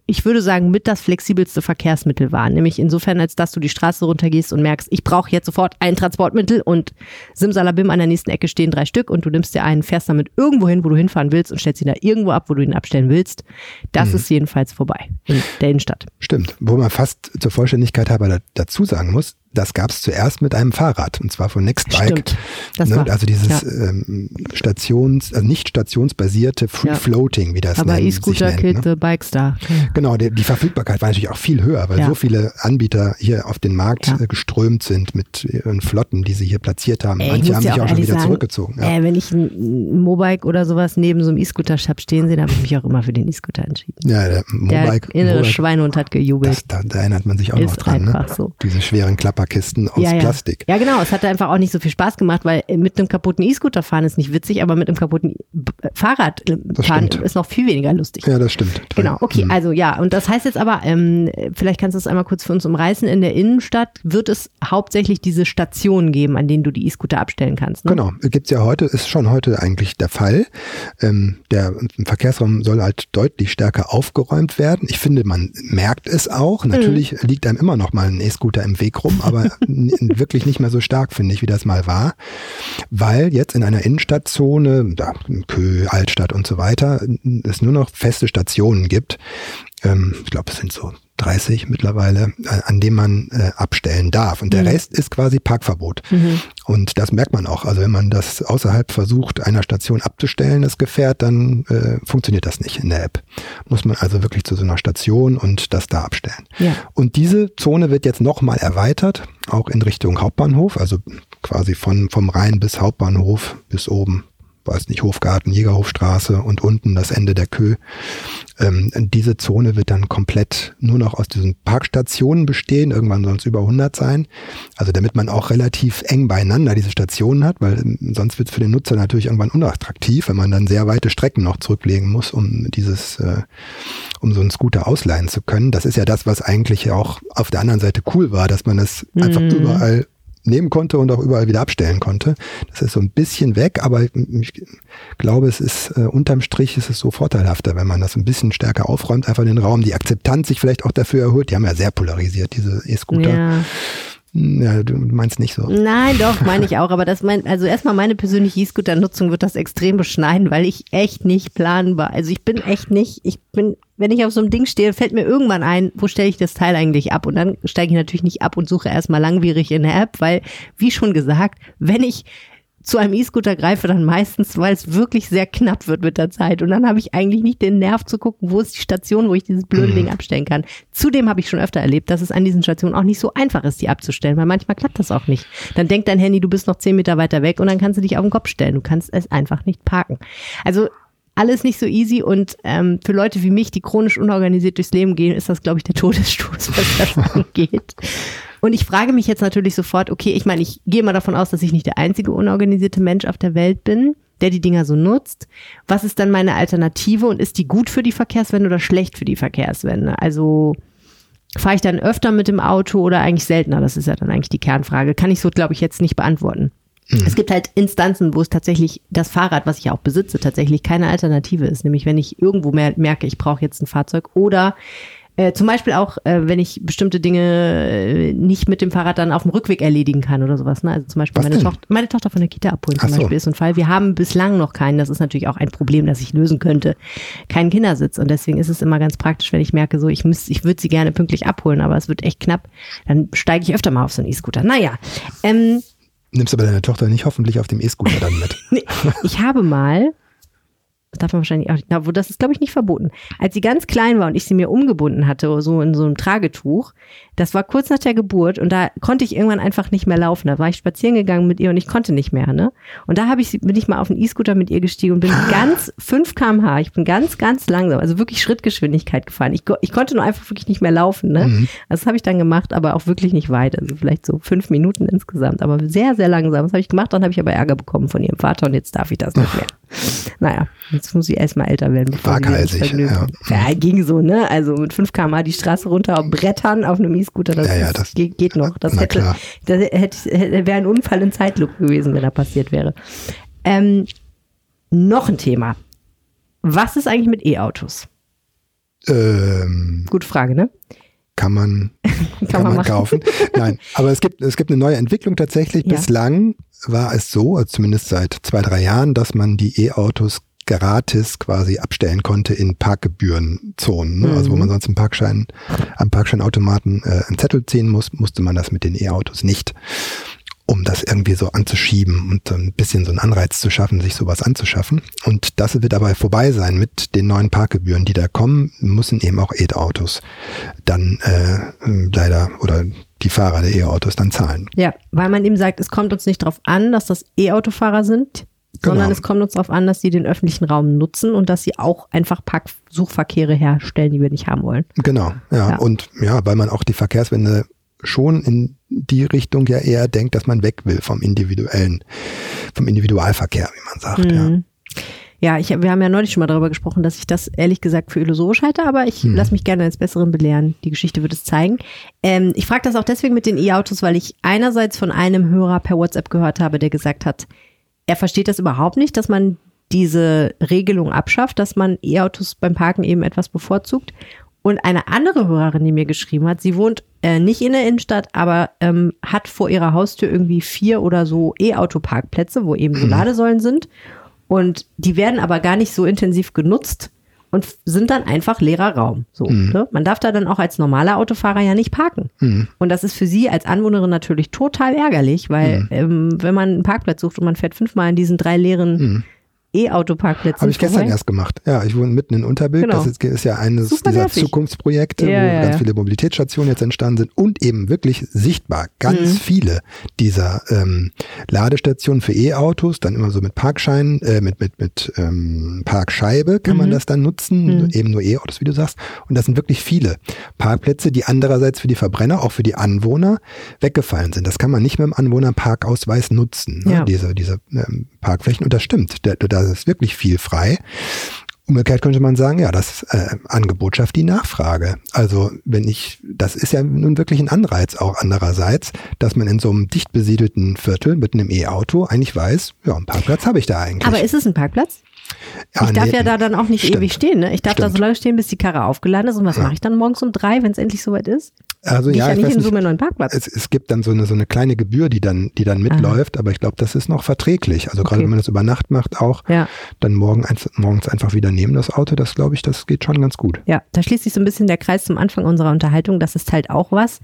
ich würde sagen, mit das flexibelste Verkehrsmittel waren. Nämlich insofern, als dass du die Straße runtergehst und merkst, ich brauche jetzt sofort ein Transportmittel und simsalabim an der nächsten Ecke stehen drei Stück und du nimmst dir einen, fährst damit irgendwo hin, wo du hinfahren willst und stellst ihn da irgendwo ab, wo du ihn abstellen willst. Das ist jedenfalls vorbei in der Innenstadt. Stimmt. Wo man fast zur Vollständigkeit halber da, dazu sagen muss, das gab es zuerst mit einem Fahrrad und zwar von Nextbike. Ne, war, also dieses ja. ähm, Stations, also nicht stationsbasierte Free. Floating, wie das Aber nennt, sich E-Scooter nennt. killt Ne? the Bikestar. Genau, die, die Verfügbarkeit war natürlich auch viel höher, weil Ja. so viele Anbieter hier auf den Markt Ja. äh, geströmt sind mit ihren Flotten, die sie hier platziert haben. Ey, Manche haben sich auch schon wieder sagen, zurückgezogen. Ja. Äh, wenn ich ein Mobike oder sowas neben so einem E-Scooter habe stehen sehen, habe ich mich auch immer für den E-Scooter entschieden. ja, der Der Mobike, innere Mobike Schweinehund hat gejubelt. das, da, da erinnert man sich auch Ist noch dran. Ne? einfach so. Diese schweren Klapperkisten aus. Plastik. Ja, genau. Es hat einfach auch nicht so viel Spaß gemacht, weil mit einem kaputten E-Scooter fahren ist nicht witzig, aber mit einem kaputten Fahrrad fahren ist noch viel weniger lustig. Ja, das stimmt. Genau, okay, Mhm. also ja, und das heißt jetzt aber, ähm, vielleicht kannst du es einmal kurz für uns umreißen, in der Innenstadt wird es hauptsächlich diese Stationen geben, an denen du die E-Scooter abstellen kannst. Ne? Genau, gibt's ja heute, ist schon heute eigentlich der Fall. Ähm, der Verkehrsraum soll halt deutlich stärker aufgeräumt werden. Ich finde, man merkt es auch. Natürlich liegt einem immer noch mal ein E-Scooter im Weg rum, aber wirklich nicht mehr so stark, finde ich, wie das mal war. Weil jetzt in einer Innenstadtzone, da, Kö, Altstadt und so weiter, es nur noch feste Stationen gibt. Ähm, ich glaube, es sind so 30 mittlerweile, äh, an dem man äh, abstellen darf. Und der Rest ist quasi Parkverbot. Und das merkt man auch. Also wenn man das außerhalb versucht, einer Station abzustellen, das Gefährt, dann äh, funktioniert das nicht in der App. Muss man also wirklich zu so einer Station und das da abstellen. Ja. Und diese Zone wird jetzt nochmal erweitert, auch in Richtung Hauptbahnhof, also quasi von, vom Rhein bis Hauptbahnhof bis oben, weiß nicht, Hofgarten, Jägerhofstraße und unten das Ende der Kö. Ähm, diese Zone wird dann komplett nur noch aus diesen Parkstationen bestehen. Irgendwann sollen es über 100 sein. Also damit man auch relativ eng beieinander diese Stationen hat, weil ähm, sonst wird es für den Nutzer natürlich irgendwann unattraktiv, wenn man dann sehr weite Strecken noch zurücklegen muss, um dieses, äh, um so einen Scooter ausleihen zu können. Das ist ja das, was eigentlich auch auf der anderen Seite cool war, dass man das einfach überall nehmen konnte und auch überall wieder abstellen konnte. Das ist so ein bisschen weg, aber ich glaube, es ist äh, unterm Strich ist es so vorteilhafter, wenn man das ein bisschen stärker aufräumt, einfach den Raum, die Akzeptanz sich vielleicht auch dafür erhöht. Die haben ja sehr polarisiert, diese E-Scooter. Ja. Ja, du meinst nicht so. Nein, doch, meine ich auch. Aber das mein, also erstmal meine persönliche E-Scooter-Nutzung wird das extrem beschneiden, weil ich echt nicht planbar. Also ich bin echt nicht, ich bin, wenn ich auf so einem Ding stehe, fällt mir irgendwann ein, wo stelle ich das Teil eigentlich ab? Und dann steige ich natürlich nicht ab und suche erstmal langwierig in der App, weil, wie schon gesagt, wenn ich zu einem E-Scooter greife, dann meistens, weil es wirklich sehr knapp wird mit der Zeit. Und dann habe ich eigentlich nicht den Nerv zu gucken, wo ist die Station, wo ich dieses blöde Ding abstellen kann. Zudem habe ich schon öfter erlebt, dass es an diesen Stationen auch nicht so einfach ist, die abzustellen, weil manchmal klappt das auch nicht. Dann denkt dein Handy, du bist noch zehn Meter weiter weg und dann kannst du dich auf den Kopf stellen. Du kannst es einfach nicht parken. Also alles nicht so easy und ähm, für Leute wie mich, die chronisch unorganisiert durchs Leben gehen, ist das, glaube ich, der Todesstoß, was das angeht. Und ich frage mich jetzt natürlich sofort, okay, ich meine, ich gehe mal davon aus, dass ich nicht der einzige unorganisierte Mensch auf der Welt bin, der die Dinger so nutzt. Was ist dann meine Alternative und ist die gut für die Verkehrswende oder schlecht für die Verkehrswende? Also fahre ich dann öfter mit dem Auto oder eigentlich seltener? Das ist ja dann eigentlich die Kernfrage. Kann ich so, glaube ich, jetzt nicht beantworten. Es gibt halt Instanzen, wo es tatsächlich das Fahrrad, was ich auch besitze, tatsächlich keine Alternative ist. Nämlich wenn ich irgendwo mer merke, ich brauche jetzt ein Fahrzeug oder Äh, zum Beispiel auch, äh, wenn ich bestimmte Dinge äh, nicht mit dem Fahrrad dann auf dem Rückweg erledigen kann oder sowas. Ne? Also zum Beispiel meine Tochter, meine Tochter von der Kita abholen zum so. Beispiel ist so ein Fall. Wir haben bislang noch keinen, das ist natürlich auch ein Problem, das ich lösen könnte, keinen Kindersitz. Und deswegen ist es immer ganz praktisch, wenn ich merke, so ich müsste, ich würde sie gerne pünktlich abholen, aber es wird echt knapp, dann steige ich öfter mal auf so einen E-Scooter. Naja, ähm, Nimmst aber deine Tochter nicht hoffentlich auf dem E-Scooter dann mit. Ich habe mal, darf man wahrscheinlich auch nicht, na, das ist, glaube ich, nicht verboten. Als sie ganz klein war und ich sie mir umgebunden hatte, so in so einem Tragetuch, das war kurz nach der Geburt und da konnte ich irgendwann einfach nicht mehr laufen. Da war ich spazieren gegangen mit ihr und ich konnte nicht mehr, ne? Und da habe ich, bin ich mal auf den E-Scooter mit ihr gestiegen und bin ganz 5 kmh, ich bin ganz, ganz langsam, also wirklich Schrittgeschwindigkeit gefahren. Ich, ich konnte nur einfach wirklich nicht mehr laufen, ne? Mhm. Also das habe ich dann gemacht, aber auch wirklich nicht weit, also vielleicht so fünf Minuten insgesamt, aber sehr, sehr langsam. Das habe ich gemacht, dann habe ich aber Ärger bekommen von ihrem Vater und jetzt darf ich das nicht mehr. Naja, jetzt muss sie erstmal älter werden. Bevor Waghalsig, vergnügen. Ja. ging so, ne? Also mit 5 km die Straße runter, brettern auf einem E-Scooter, das, Ja, ja, das- geht, geht noch. Das hätte, klar. das hätte, hätte wäre ein Unfall in Zeitlupe gewesen, wenn er passiert wäre. Ähm, noch ein Thema. Was ist eigentlich mit E-Autos? Ähm, Gute Frage, ne? kann man, kann, man man, machen. kaufen. Nein, aber es gibt, es gibt eine neue Entwicklung tatsächlich. Ja. Bislang war es so, also zumindest seit zwei, drei Jahren, dass man die E-Autos gratis quasi abstellen konnte in Parkgebührenzonen. Ne? Also wo Mhm. man sonst im Parkschein, am Parkscheinautomaten äh, einen Zettel ziehen muss, musste man das mit den E-Autos nicht. Um das irgendwie so anzuschieben und so ein bisschen so einen Anreiz zu schaffen, sich sowas anzuschaffen. Und das wird aber vorbei sein mit den neuen Parkgebühren, die da kommen, müssen eben auch E-Autos dann äh, leider oder die Fahrer der E-Autos dann zahlen. Ja, weil man eben sagt, es kommt uns nicht darauf an, dass das E-Autofahrer sind, sondern Genau. es kommt uns darauf an, dass sie den öffentlichen Raum nutzen und dass sie auch einfach Parksuchverkehre herstellen, die wir nicht haben wollen. Genau, ja. Ja. Und ja, weil man auch die Verkehrswende schon in die Richtung ja eher denkt, dass man weg will vom individuellen, vom Individualverkehr, wie man sagt. Ja. Mhm. Ja, ich, wir haben ja neulich schon mal darüber gesprochen, dass ich das ehrlich gesagt für illusorisch halte, aber ich Hm. lasse mich gerne als Besseren belehren. Die Geschichte wird es zeigen. Ähm, ich frage das auch deswegen mit den E-Autos, weil ich einerseits von einem Hörer per WhatsApp gehört habe, der gesagt hat, er versteht das überhaupt nicht, dass man diese Regelung abschafft, dass man E-Autos beim Parken eben etwas bevorzugt. Und eine andere Hörerin, die mir geschrieben hat, sie wohnt äh, nicht in der Innenstadt, aber ähm, hat vor ihrer Haustür irgendwie vier oder so E-Auto-Parkplätze, wo eben so Ladesäulen sind. Und die werden aber gar nicht so intensiv genutzt und sind dann einfach leerer Raum. So, ne? Man darf da dann auch als normaler Autofahrer ja nicht parken. Und das ist für sie als Anwohnerin natürlich total ärgerlich, weil ähm, wenn man einen Parkplatz sucht und man fährt fünfmal in diesen drei leeren E-Autoparkplätzen. Habe ich gestern vorbei. erst gemacht. Ja, ich wohne mitten in Unterbild. Genau. Das ist, ist ja eines Super dieser nervig. Zukunftsprojekte, Ja, wo ja, ganz viele Mobilitätsstationen jetzt entstanden sind und eben wirklich sichtbar ganz Mhm. viele dieser ähm, Ladestationen für E-Autos, dann immer so mit Parkschein, äh, mit, mit, mit ähm, Parkscheibe kann man Mhm. das dann nutzen, Mhm. eben nur E-Autos, wie du sagst. Und das sind wirklich viele Parkplätze, die andererseits für die Verbrenner, auch für die Anwohner weggefallen sind. Das kann man nicht mit dem Anwohnerparkausweis nutzen, ne? Diese, diese ähm, Parkflächen. Und das stimmt, da, da ist wirklich viel frei. Umgekehrt könnte man sagen, ja, das äh, Angebot schafft die Nachfrage. Also wenn ich, das ist ja nun wirklich ein Anreiz auch andererseits, dass man in so einem dicht besiedelten Viertel mit einem E-Auto eigentlich weiß, ja, einen Parkplatz habe ich da eigentlich. Aber ist es ein Parkplatz? Ja, ich darf nee, ja da dann auch nicht stimmt. ewig stehen. Ne? Ich darf da Stimmt. so lange stehen, bis die Karre aufgeladen ist. Und was mache ich dann morgens um drei, wenn es endlich soweit ist? Also Gehe ja, ich ja ich nicht in einen neuen Parkplatz. es, es gibt dann so eine, so eine kleine Gebühr, die dann, die dann mitläuft, aber ich glaube, das ist noch verträglich. Also gerade Okay. wenn man das über Nacht macht auch, ja. dann morgen, einf- morgens einfach wieder nehmen das Auto, das glaube ich, das geht schon ganz gut. Ja, da schließt sich so ein bisschen der Kreis zum Anfang unserer Unterhaltung. Das ist halt auch was,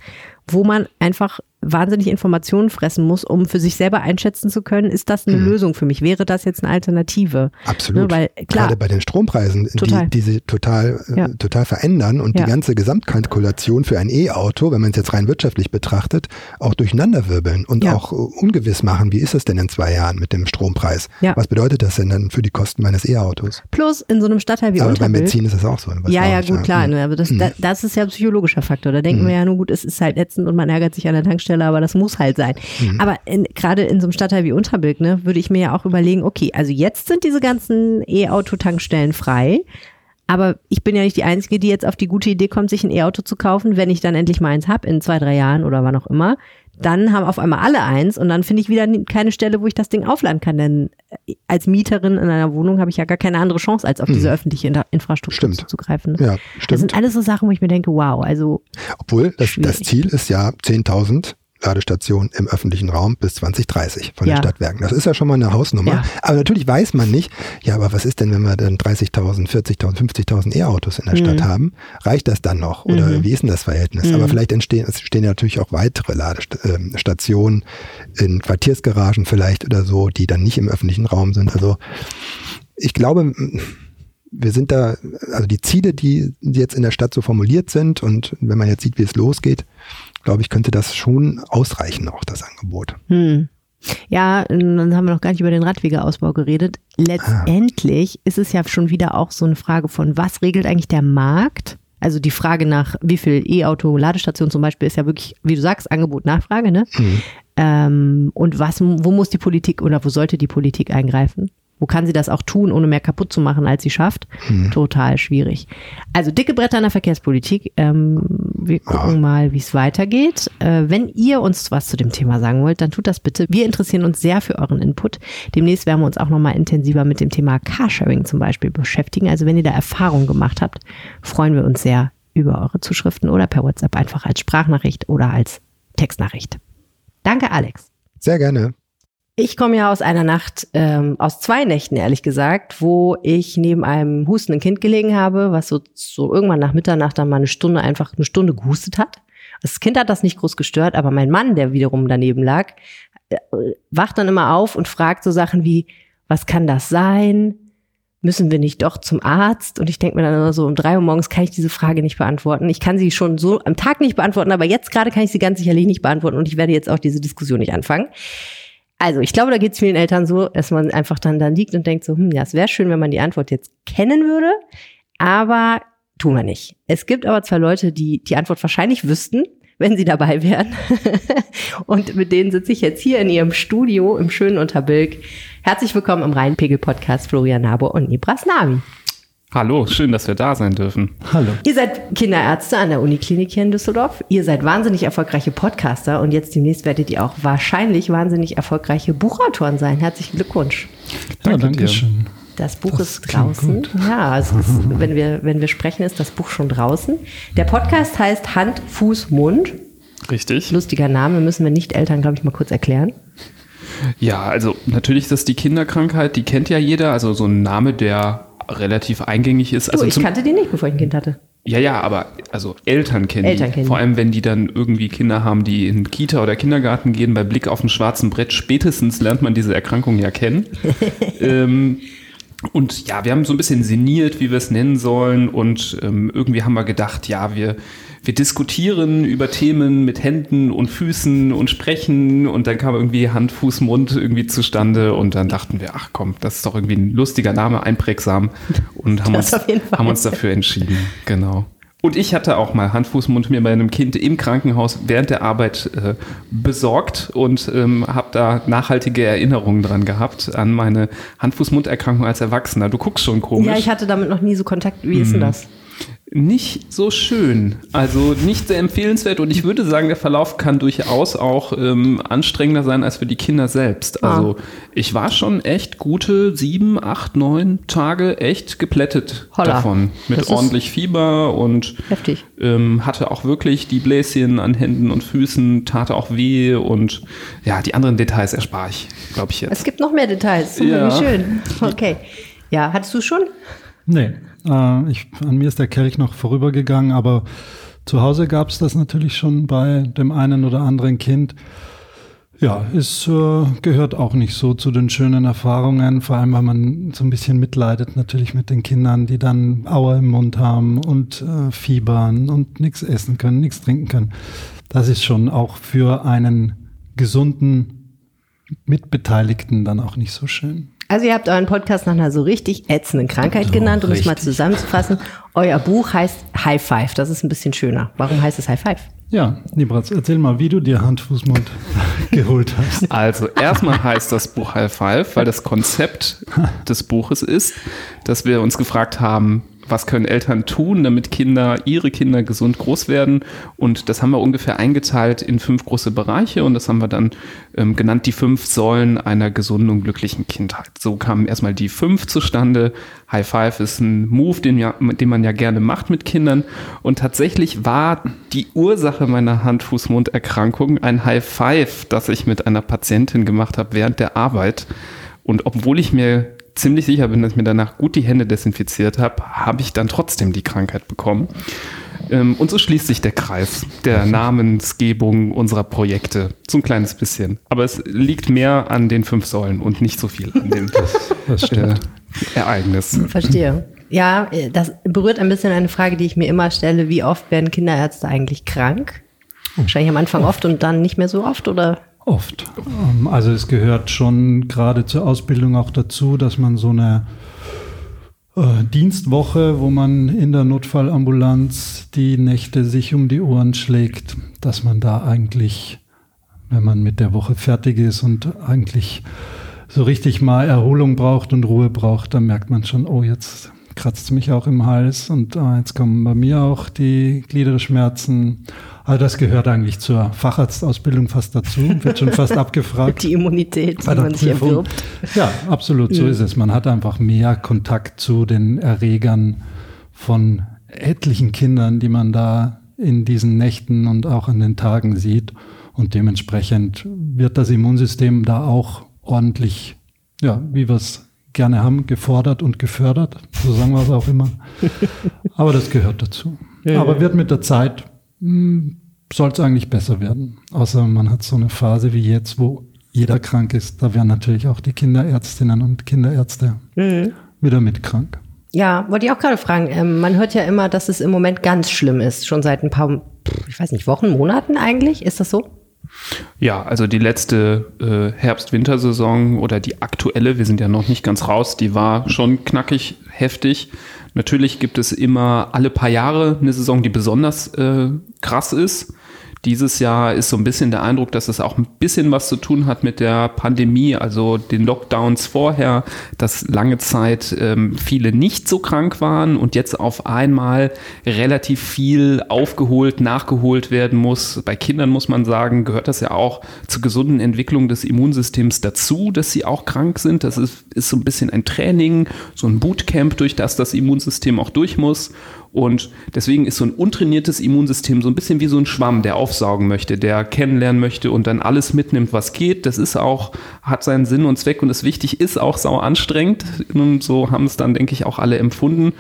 wo man einfach wahnsinnig Informationen fressen muss, um für sich selber einschätzen zu können, ist das eine Lösung für mich? Wäre das jetzt eine Alternative? Absolut. Ne, weil, klar. Gerade bei den Strompreisen, Total. die, die sich total, äh, Ja. total verändern und Ja. die ganze Gesamtkalkulation für ein E-Auto, wenn man es jetzt rein wirtschaftlich betrachtet, auch durcheinanderwirbeln und Ja. auch äh, ungewiss machen, wie ist es denn in zwei Jahren mit dem Strompreis? Was bedeutet das denn dann für die Kosten meines E-Autos? Plus in so einem Stadtteil wie Aber beim. Benzin ist es auch so. Ja, ja, gut, klar. Mhm. Ne, aber das, da, das ist ja ein psychologischer Faktor. Da denken wir ja nur, gut, es ist halt ätzend und man ärgert sich an der Tankstelle, aber das muss halt sein. Aber in, gerade in so einem Stadtteil wie Unterbild, ne, würde ich mir ja auch überlegen, okay, also jetzt sind diese ganzen E-Auto-Tankstellen frei. Aber ich bin ja nicht die Einzige, die jetzt auf die gute Idee kommt, sich ein E-Auto zu kaufen, wenn ich dann endlich meins hab in zwei, drei Jahren oder wann auch immer. dann haben auf einmal alle eins und dann finde ich wieder keine Stelle, wo ich das Ding aufladen kann. Denn äh, als Mieterin in einer Wohnung habe ich ja gar keine andere Chance, als auf diese Hm. öffentliche Infrastruktur Stimmt. zuzugreifen. Ne? Ja, Das stimmt. sind alles so Sachen, wo ich mir denke, wow, also Obwohl, das, das Ziel ist ja 10.000 Ladestationen im öffentlichen Raum bis 2030 von Ja. den Stadtwerken. Das ist ja schon mal eine Hausnummer. Ja. Aber natürlich weiß man nicht, ja, aber was ist denn, wenn wir dann 30.000, 40.000, 50.000 E-Autos in der Stadt Mhm. haben? Reicht das dann noch? Oder Mhm. wie ist denn das Verhältnis? Mhm. Aber vielleicht entstehen, es entstehen ja natürlich auch weitere Ladestationen in Quartiersgaragen vielleicht oder so, die dann nicht im öffentlichen Raum sind. Also ich glaube, wir sind da, also die Ziele, die jetzt in der Stadt so formuliert sind und wenn man jetzt sieht, wie es losgeht, glaube ich, könnte das schon ausreichen, auch das Angebot. Hm. Ja, dann haben wir noch gar nicht über den Radwegeausbau geredet. Letztendlich ist es ja schon wieder auch so eine Frage von, was regelt eigentlich der Markt? Also die Frage nach, wie viel E-Auto-Ladestationen zum Beispiel ist ja wirklich, wie du sagst, Angebot, Nachfrage, ne? Mhm. Ähm, und was, wo muss die Politik oder wo sollte die Politik eingreifen? Wo kann sie das auch tun, ohne mehr kaputt zu machen, als sie schafft? Mhm. Total schwierig. Also dicke Bretter in der Verkehrspolitik. Ähm, wir gucken Ja. mal, wie es weitergeht. Äh, wenn ihr uns was zu dem Thema sagen wollt, dann tut das bitte. Wir interessieren uns sehr für euren Input. Demnächst werden wir uns auch nochmal intensiver mit dem Thema Carsharing zum Beispiel beschäftigen. Also wenn ihr da Erfahrungen gemacht habt, freuen wir uns sehr über eure Zuschriften oder per WhatsApp einfach als Sprachnachricht oder als Textnachricht. Danke, Alex. Sehr gerne. Ich komme ja aus einer Nacht, ähm, aus zwei Nächten ehrlich gesagt, wo ich neben einem hustenden Kind gelegen habe, was so, so irgendwann nach Mitternacht dann mal eine Stunde einfach eine Stunde gehustet hat. Das Kind hat das nicht groß gestört, aber mein Mann, der wiederum daneben lag, äh, wacht dann immer auf und fragt so Sachen wie, was kann das sein? Müssen wir nicht doch zum Arzt? Und ich denke mir dann immer so, um drei Uhr morgens kann ich diese Frage nicht beantworten. Ich kann sie schon so am Tag nicht beantworten, aber jetzt gerade kann ich sie ganz sicherlich nicht beantworten und ich werde jetzt auch diese Diskussion nicht anfangen. Also, ich glaube, da geht es vielen Eltern so, dass man einfach dann da liegt und denkt so, hm, ja, es wäre schön, wenn man die Antwort jetzt kennen würde, aber tun wir nicht. Es gibt aber zwei Leute, die die Antwort wahrscheinlich wüssten, wenn sie dabei wären. und mit denen sitze ich jetzt hier in ihrem Studio im schönen Unterbilk. Herzlich willkommen im Rheinpegel-Podcast Florian Nabor und Nibras Nami. Hallo, schön, dass wir da sein dürfen. Hallo. Ihr seid Kinderärzte an der Uniklinik hier in Düsseldorf. Ihr seid wahnsinnig erfolgreiche Podcaster und jetzt demnächst werdet ihr auch wahrscheinlich wahnsinnig erfolgreiche Buchautoren sein. Herzlichen Glückwunsch. Ja, Danke danke dir. schön. Das Buch Das ist draußen. gut. Ja, es ist, wenn, wir, wenn wir sprechen, ist das Buch schon draußen. Der Podcast heißt Hand, Fuß, Mund. Richtig. Lustiger Name, müssen wir nicht Eltern, glaube ich, mal kurz erklären. Ja, also natürlich ist das die Kinderkrankheit, die kennt ja jeder, also so ein Name, der relativ eingängig ist. Du, Also ich kannte die nicht, bevor ich ein Kind hatte. ja, ja, aber also Eltern kennen Eltern die. kennen Vor allem, wenn die dann irgendwie Kinder haben, die in Kita oder Kindergarten gehen, bei Blick auf dem schwarzen Brett, spätestens lernt man diese Erkrankung ja kennen. ähm, und ja, wir haben so ein bisschen sinniert, wie wir es nennen sollen. Und ähm, irgendwie haben wir gedacht, ja, wir, wir diskutieren über Themen mit Händen und Füßen und sprechen. Und dann kam irgendwie Hand, Fuß, Mund irgendwie zustande. Und dann dachten wir, ach komm, das ist doch irgendwie ein lustiger Name, einprägsam. Und haben, Das uns, haben uns dafür entschieden. Genau. Und ich hatte auch mal Hand, Fuß, Mund mir bei einem Kind im Krankenhaus während der Arbeit äh, besorgt und ähm, habe da nachhaltige Erinnerungen dran gehabt an meine Hand, Fuß, Mund-Erkrankung als Erwachsener. Du guckst schon komisch. Ja, ich hatte damit noch nie so Kontakt. Wie ist denn das? Nicht so schön. Also nicht sehr empfehlenswert und ich würde sagen, der Verlauf kann durchaus auch ähm, anstrengender sein als für die Kinder selbst. Ah. Also ich war schon echt gute sieben, acht, neun Tage echt geplättet Holla. davon. Mit Das ordentlich Fieber und Heftig. ähm, hatte auch wirklich die Bläschen an Händen und Füßen, tat auch weh und ja, die anderen Details erspare ich, glaube ich jetzt. Es gibt noch mehr Details. Ja. Wie schön. Okay. Ja, hattest du schon? Nee, äh, ich, an mir ist der Kelch noch vorübergegangen, aber zu Hause gab es das natürlich schon bei dem einen oder anderen Kind. Ja, es äh, gehört auch nicht so zu den schönen Erfahrungen, vor allem weil man so ein bisschen mitleidet natürlich mit den Kindern, die dann Aue im Mund haben und äh, fiebern und nichts essen können, nichts trinken können. Das ist schon auch für einen gesunden Mitbeteiligten dann auch nicht so schön. Also ihr habt euren Podcast nach einer so richtig ätzenden Krankheit So genannt, um es mal zusammenzufassen. Euer Buch heißt High Five. Das ist ein bisschen schöner. Warum heißt es High Five? Ja, Nibratz, erzähl mal, wie du dir Hand, Fuß, Mund geholt hast. Also erstmal heißt das Buch High Five, weil das Konzept des Buches ist, dass wir uns gefragt haben, was können Eltern tun, damit Kinder, ihre Kinder gesund groß werden. Und das haben wir ungefähr eingeteilt in fünf große Bereiche und das haben wir dann ähm, genannt, die fünf Säulen einer gesunden und glücklichen Kindheit. So kamen erstmal die fünf zustande. High Five ist ein Move, den, ja, den man ja gerne macht mit Kindern. Und tatsächlich war die Ursache meiner Hand-Fuß-Mund-Erkrankung ein High Five, das ich mit einer Patientin gemacht habe während der Arbeit. Und obwohl ich mir ziemlich sicher bin, dass ich mir danach gut die Hände desinfiziert habe, habe ich dann trotzdem die Krankheit bekommen. Ähm, und so schließt sich der Kreis der Namensgebung unserer Projekte. So ein kleines bisschen. Aber es liegt mehr an den fünf Säulen und nicht so viel an dem das äh, Ereignis. Verstehe. Ja, das berührt ein bisschen eine Frage, die ich mir immer stelle. Wie oft werden Kinderärzte eigentlich krank? Wahrscheinlich am Anfang oft und dann nicht mehr so oft, oder? Oft. Ähm, also es gehört schon gerade zur Ausbildung auch dazu, dass man so eine äh, Dienstwoche, wo man in der Notfallambulanz die Nächte sich um die Ohren schlägt, dass man da eigentlich, wenn man mit der Woche fertig ist und eigentlich so richtig mal Erholung braucht und Ruhe braucht, dann merkt man schon, oh, jetzt kratzt mich auch im Hals und ah, jetzt kommen bei mir auch die Gliederschmerzen. Also das gehört eigentlich zur Facharztausbildung fast dazu, wird schon fast abgefragt. Die Immunität, die man sich erwirbt. Ja, absolut, so ja. ist es. Man hat einfach mehr Kontakt zu den Erregern von etlichen Kindern, die man da in diesen Nächten und auch an den Tagen sieht. Und dementsprechend wird das Immunsystem da auch ordentlich, ja, wie wir es gerne haben, gefordert und gefördert. So sagen wir es auch immer. Aber das gehört dazu. Ja, Aber wird mit der Zeit, hm, soll es eigentlich besser werden. Außer man hat so eine Phase wie jetzt, wo jeder krank ist. Da werden natürlich auch die Kinderärztinnen und Kinderärzte mhm. wieder mit krank. Ja, wollte ich auch gerade fragen. Ähm, man hört ja immer, dass es im Moment ganz schlimm ist. Schon seit ein paar, ich weiß nicht, Wochen, Monaten eigentlich. Ist das so? Ja, also die letzte äh, Herbst-Wintersaison oder die aktuelle, wir sind ja noch nicht ganz raus, die war schon knackig heftig. Natürlich gibt es immer alle paar Jahre eine Saison, die besonders äh, krass ist. Dieses Jahr ist so ein bisschen der Eindruck, dass es auch ein bisschen was zu tun hat mit der Pandemie, also den Lockdowns vorher, dass lange Zeit ähm, viele nicht so krank waren und jetzt auf einmal relativ viel aufgeholt, nachgeholt werden muss. Bei Kindern muss man sagen, gehört das ja auch zur gesunden Entwicklung des Immunsystems dazu, dass sie auch krank sind. Das ist, ist so ein bisschen ein Training, so ein Bootcamp, durch das das Immunsystem auch durch muss. Und deswegen ist so ein untrainiertes Immunsystem so ein bisschen wie so ein Schwamm, der aufsaugen möchte, der kennenlernen möchte und dann alles mitnimmt, was geht. Das ist auch, hat seinen Sinn und Zweck und das wichtig ist auch sau anstrengend. Und so haben es dann, denke ich, auch alle empfunden.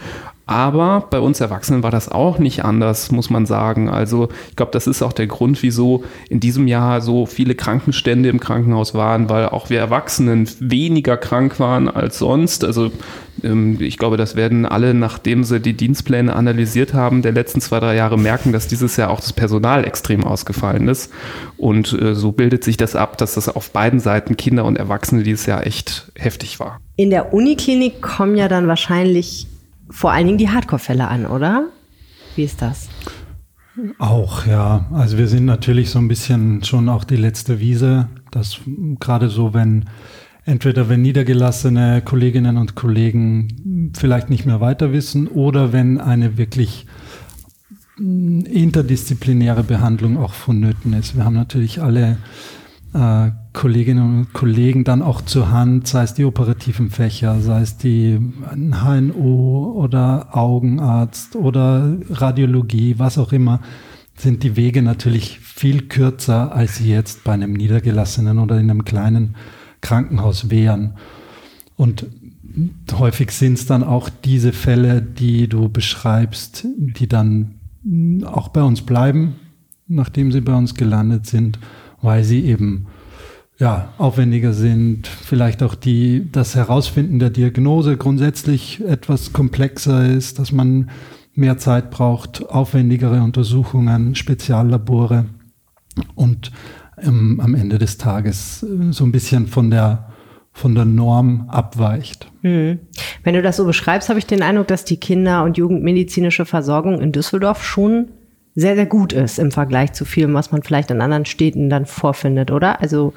Aber bei uns Erwachsenen war das auch nicht anders, muss man sagen. Also ich glaube, das ist auch der Grund, wieso in diesem Jahr so viele Krankenstände im Krankenhaus waren, weil auch wir Erwachsenen weniger krank waren als sonst. Also ähm, ich glaube, das werden alle, nachdem sie die Dienstpläne analysiert haben, der letzten zwei, drei Jahre merken, dass dieses Jahr auch das Personal extrem ausgefallen ist. Und äh, so bildet sich das ab, dass das auf beiden Seiten Kinder und Erwachsene dieses Jahr echt heftig war. In der Uniklinik kommen ja dann wahrscheinlich vor allen Dingen die Hardcore-Fälle an, oder? Wie ist das? Auch, ja. Also wir sind natürlich so ein bisschen schon auch die letzte Wiese. Das gerade so, wenn entweder wenn niedergelassene Kolleginnen und Kollegen vielleicht nicht mehr weiter wissen oder wenn eine wirklich interdisziplinäre Behandlung auch vonnöten ist. Wir haben natürlich alle äh, Kolleginnen und Kollegen dann auch zur Hand, sei es die operativen Fächer, sei es die HNO oder Augenarzt oder Radiologie, was auch immer, sind die Wege natürlich viel kürzer, als sie jetzt bei einem niedergelassenen oder in einem kleinen Krankenhaus wären. Und häufig sind es dann auch diese Fälle, die du beschreibst, die dann auch bei uns bleiben, nachdem sie bei uns gelandet sind weil sie eben ja, aufwendiger sind, vielleicht auch die, das Herausfinden der Diagnose grundsätzlich etwas komplexer ist, dass man mehr Zeit braucht, aufwendigere Untersuchungen, Speziallabore und ähm, am Ende des Tages äh, so ein bisschen von der von der Norm abweicht. Hm. Wenn du das so beschreibst, habe ich den Eindruck, dass die Kinder- und Jugendmedizinische Versorgung in Düsseldorf schon sehr, sehr gut ist im Vergleich zu vielem, was man vielleicht in anderen Städten dann vorfindet, oder? Also,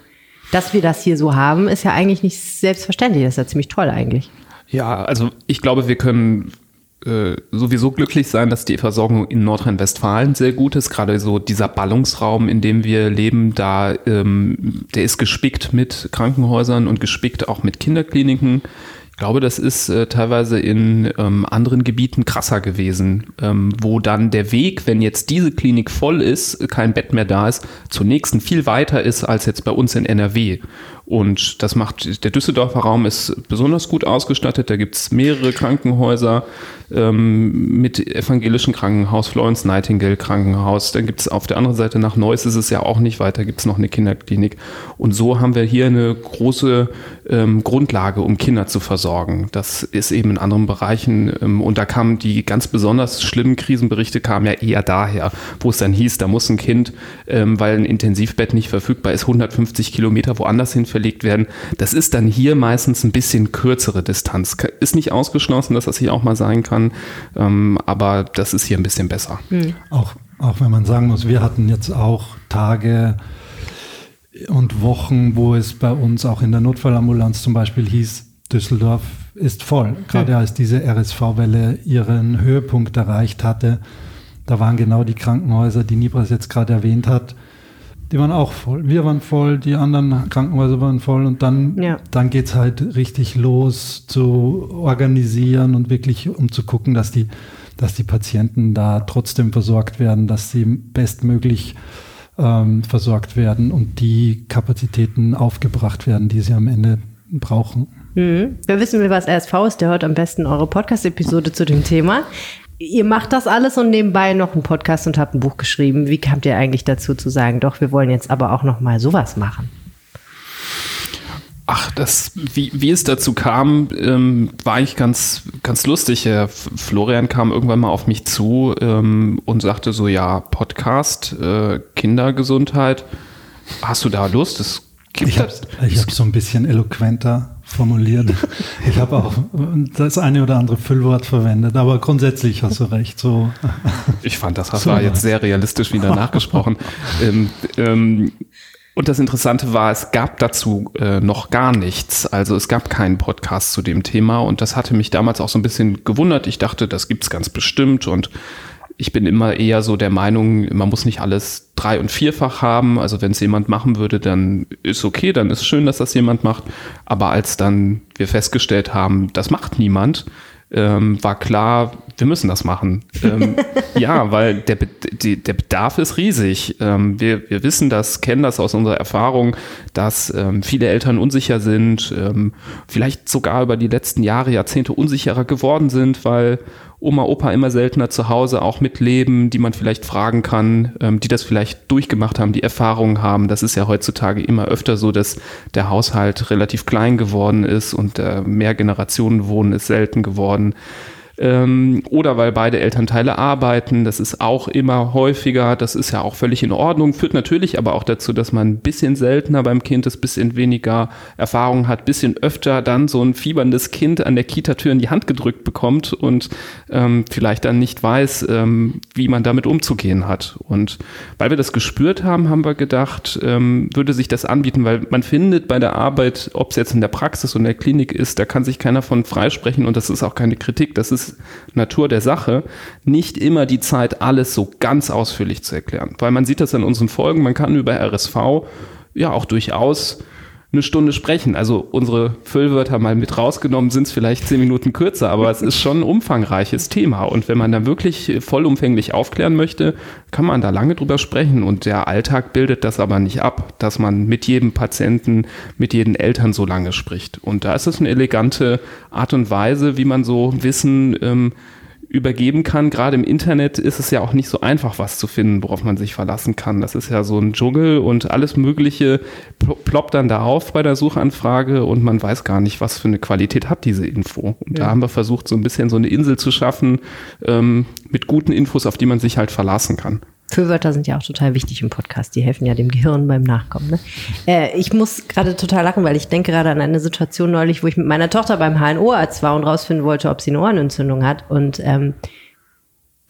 dass wir das hier so haben, ist ja eigentlich nicht selbstverständlich. Das ist ja ziemlich toll eigentlich. Ja, also ich glaube, wir können äh, sowieso glücklich sein, dass die Versorgung in Nordrhein-Westfalen sehr gut ist. Gerade so dieser Ballungsraum, in dem wir leben, da ähm, der ist gespickt mit Krankenhäusern und gespickt auch mit Kinderkliniken. Ich glaube, das ist äh, teilweise in ähm, anderen Gebieten krasser gewesen, ähm, wo dann der Weg, wenn jetzt diese Klinik voll ist, kein Bett mehr da ist, zur nächsten viel weiter ist als jetzt bei uns in NRW. Und das macht, der Düsseldorfer Raum ist besonders gut ausgestattet. Da gibt es mehrere Krankenhäuser ähm, mit evangelischem Krankenhaus, Florence Nightingale Krankenhaus. Dann gibt es auf der anderen Seite nach Neuss ist es ja auch nicht weiter, gibt es noch eine Kinderklinik. Und so haben wir hier eine große ähm, Grundlage, um Kinder zu versorgen. Das ist eben in anderen Bereichen. Ähm, und da kamen die ganz besonders schlimmen Krisenberichte kamen ja eher daher, wo es dann hieß, da muss ein Kind, ähm, weil ein Intensivbett nicht verfügbar ist, 150 Kilometer woanders hin verlegt werden. Das ist dann hier meistens ein bisschen kürzere Distanz. Ist nicht ausgeschlossen, dass das hier auch mal sein kann, ähm, aber das ist hier ein bisschen besser. Mhm. Auch, auch wenn man sagen muss, wir hatten jetzt auch Tage und Wochen, wo es bei uns auch in der Notfallambulanz zum Beispiel hieß, Düsseldorf ist voll. Gerade als diese RSV-Welle ihren Höhepunkt erreicht hatte, da waren genau die Krankenhäuser, die Nibras jetzt gerade erwähnt hat, die waren auch voll. Wir waren voll, die anderen Krankenhäuser waren voll und dann, ja. dann geht es halt richtig los zu organisieren und wirklich um zu gucken, dass die, dass die Patienten da trotzdem versorgt werden, dass sie bestmöglich ähm, versorgt werden und die Kapazitäten aufgebracht werden, die sie am Ende brauchen. Mhm. Wer wissen will, was RSV ist, der hört am besten eure Podcast-Episode zu dem Thema. Ihr macht das alles und nebenbei noch einen Podcast und habt ein Buch geschrieben. Wie kamt ihr eigentlich dazu zu sagen, doch, wir wollen jetzt aber auch noch mal sowas machen? Ach, das, wie, wie es dazu kam, ähm, war eigentlich ganz, ganz lustig. Herr Florian kam irgendwann mal auf mich zu ähm, und sagte so, ja, Podcast, äh, Kindergesundheit, hast du da Lust? Das gibt ich habe hab so ein bisschen eloquenter formuliert. Ich habe auch das eine oder andere Füllwort verwendet, aber grundsätzlich hast du recht. So. Ich fand, das so war jetzt sehr realistisch wieder nachgesprochen. ähm, ähm, und das Interessante war, es gab dazu äh, noch gar nichts. Also es gab keinen Podcast zu dem Thema und das hatte mich damals auch so ein bisschen gewundert. Ich dachte, das gibt's ganz bestimmt und ich bin immer eher so der Meinung, man muss nicht alles drei- und vierfach haben. Also wenn es jemand machen würde, dann ist okay, dann ist schön, dass das jemand macht. Aber als dann wir festgestellt haben, das macht niemand, ähm, war klar, wir müssen das machen. ähm, ja, weil der, die, der Bedarf ist riesig. Ähm, wir, wir wissen das, kennen das aus unserer Erfahrung, dass ähm, viele Eltern unsicher sind, ähm, vielleicht sogar über die letzten Jahre, Jahrzehnte unsicherer geworden sind, weil Oma, Opa immer seltener zu Hause auch mitleben, die man vielleicht fragen kann, ähm, die das vielleicht durchgemacht haben, die Erfahrungen haben. Das ist ja heutzutage immer öfter so, dass der Haushalt relativ klein geworden ist und äh, mehr Generationen wohnen ist selten geworden ähm, oder weil beide Elternteile arbeiten. Das ist auch immer häufiger. Das ist ja auch völlig in Ordnung. Führt natürlich aber auch dazu, dass man ein bisschen seltener beim Kind ist, bisschen weniger Erfahrung hat, bisschen öfter dann so ein fieberndes Kind an der Kita-Tür in die Hand gedrückt bekommt und ähm, vielleicht dann nicht weiß, ähm, wie man damit umzugehen hat. Und weil wir das gespürt haben, haben wir gedacht, ähm, würde sich das anbieten, weil man findet bei der Arbeit, ob es jetzt in der Praxis in der Klinik ist, da kann sich keiner von freisprechen und das ist auch keine Kritik. Das ist ist Natur der Sache, nicht immer die Zeit, alles so ganz ausführlich zu erklären. Weil man sieht das in unseren Folgen, man kann über RSV ja auch durchaus eine Stunde sprechen. Also unsere Füllwörter mal mit rausgenommen sind es vielleicht zehn Minuten kürzer, aber es ist schon ein umfangreiches Thema. Und wenn man da wirklich vollumfänglich aufklären möchte, kann man da lange drüber sprechen. Und der Alltag bildet das aber nicht ab, dass man mit jedem Patienten, mit jedem Eltern so lange spricht. Und da ist es eine elegante Art und Weise, wie man so Wissen ähm, übergeben kann. Gerade im Internet ist es ja auch nicht so einfach, was zu finden, worauf man sich verlassen kann. Das ist ja so ein Dschungel und alles Mögliche ploppt dann da auf bei der Suchanfrage und man weiß gar nicht, was für eine Qualität hat diese Info. Und ja. da haben wir versucht, so ein bisschen so eine Insel zu schaffen ähm, mit guten Infos, auf die man sich halt verlassen kann. Füllwörter sind ja auch total wichtig im Podcast. Die helfen ja dem Gehirn beim Nachkommen. Ne? Äh, ich muss gerade total lachen, weil ich denke gerade an eine Situation neulich, wo ich mit meiner Tochter beim HNO-Arzt war und rausfinden wollte, ob sie eine Ohrenentzündung hat. Und ähm,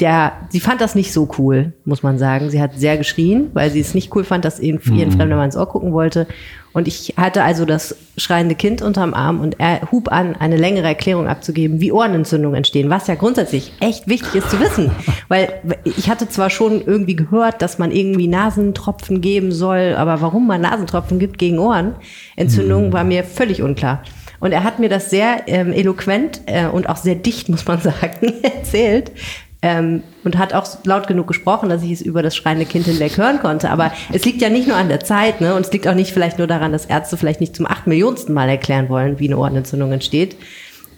der, sie fand das nicht so cool, muss man sagen. Sie hat sehr geschrien, weil sie es nicht cool fand, dass ihren, ihren Fremder mal ins Ohr gucken wollte. Und ich hatte also das schreiende Kind unterm Arm und er hub an, eine längere Erklärung abzugeben, wie Ohrenentzündungen entstehen, was ja grundsätzlich echt wichtig ist zu wissen. Weil ich hatte zwar schon irgendwie gehört, dass man irgendwie Nasentropfen geben soll, aber warum man Nasentropfen gibt gegen Ohrenentzündungen, war mir völlig unklar. Und er hat mir das sehr ähm, eloquent äh, und auch sehr dicht, muss man sagen, erzählt, ähm, und hat auch laut genug gesprochen, dass ich es über das schreiende Kind hinweg hören konnte. Aber es liegt ja nicht nur an der Zeit, ne? Und es liegt auch nicht vielleicht nur daran, dass Ärzte vielleicht nicht zum acht Millionsten Mal erklären wollen, wie eine Ohrenentzündung entsteht,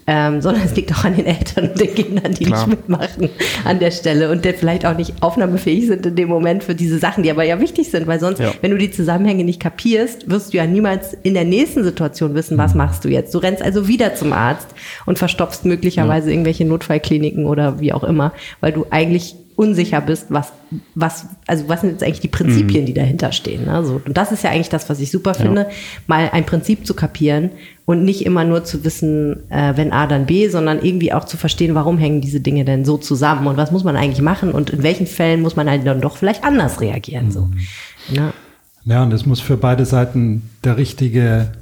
ähm, sondern es liegt auch an den Eltern und den Kindern, die Klar. nicht mitmachen an der Stelle und der vielleicht auch nicht aufnahmefähig sind in dem Moment für diese Sachen, die aber ja wichtig sind, weil sonst, Ja. wenn du die Zusammenhänge nicht kapierst, wirst du ja niemals in der nächsten Situation wissen, was machst du jetzt. Du rennst also wieder zum Arzt und verstopfst möglicherweise irgendwelche Notfallkliniken oder wie auch immer, weil du eigentlich unsicher bist, was, was, also was sind jetzt eigentlich die Prinzipien, die dahinter stehen. Ne? So, und das ist ja eigentlich das, was ich super finde, mal ein Prinzip zu kapieren und nicht immer nur zu wissen, äh, wenn A, dann B, sondern irgendwie auch zu verstehen, warum hängen diese Dinge denn so zusammen und was muss man eigentlich machen und in welchen Fällen muss man halt dann doch vielleicht anders reagieren. So. Ne? Ja, und es muss für beide Seiten der richtige,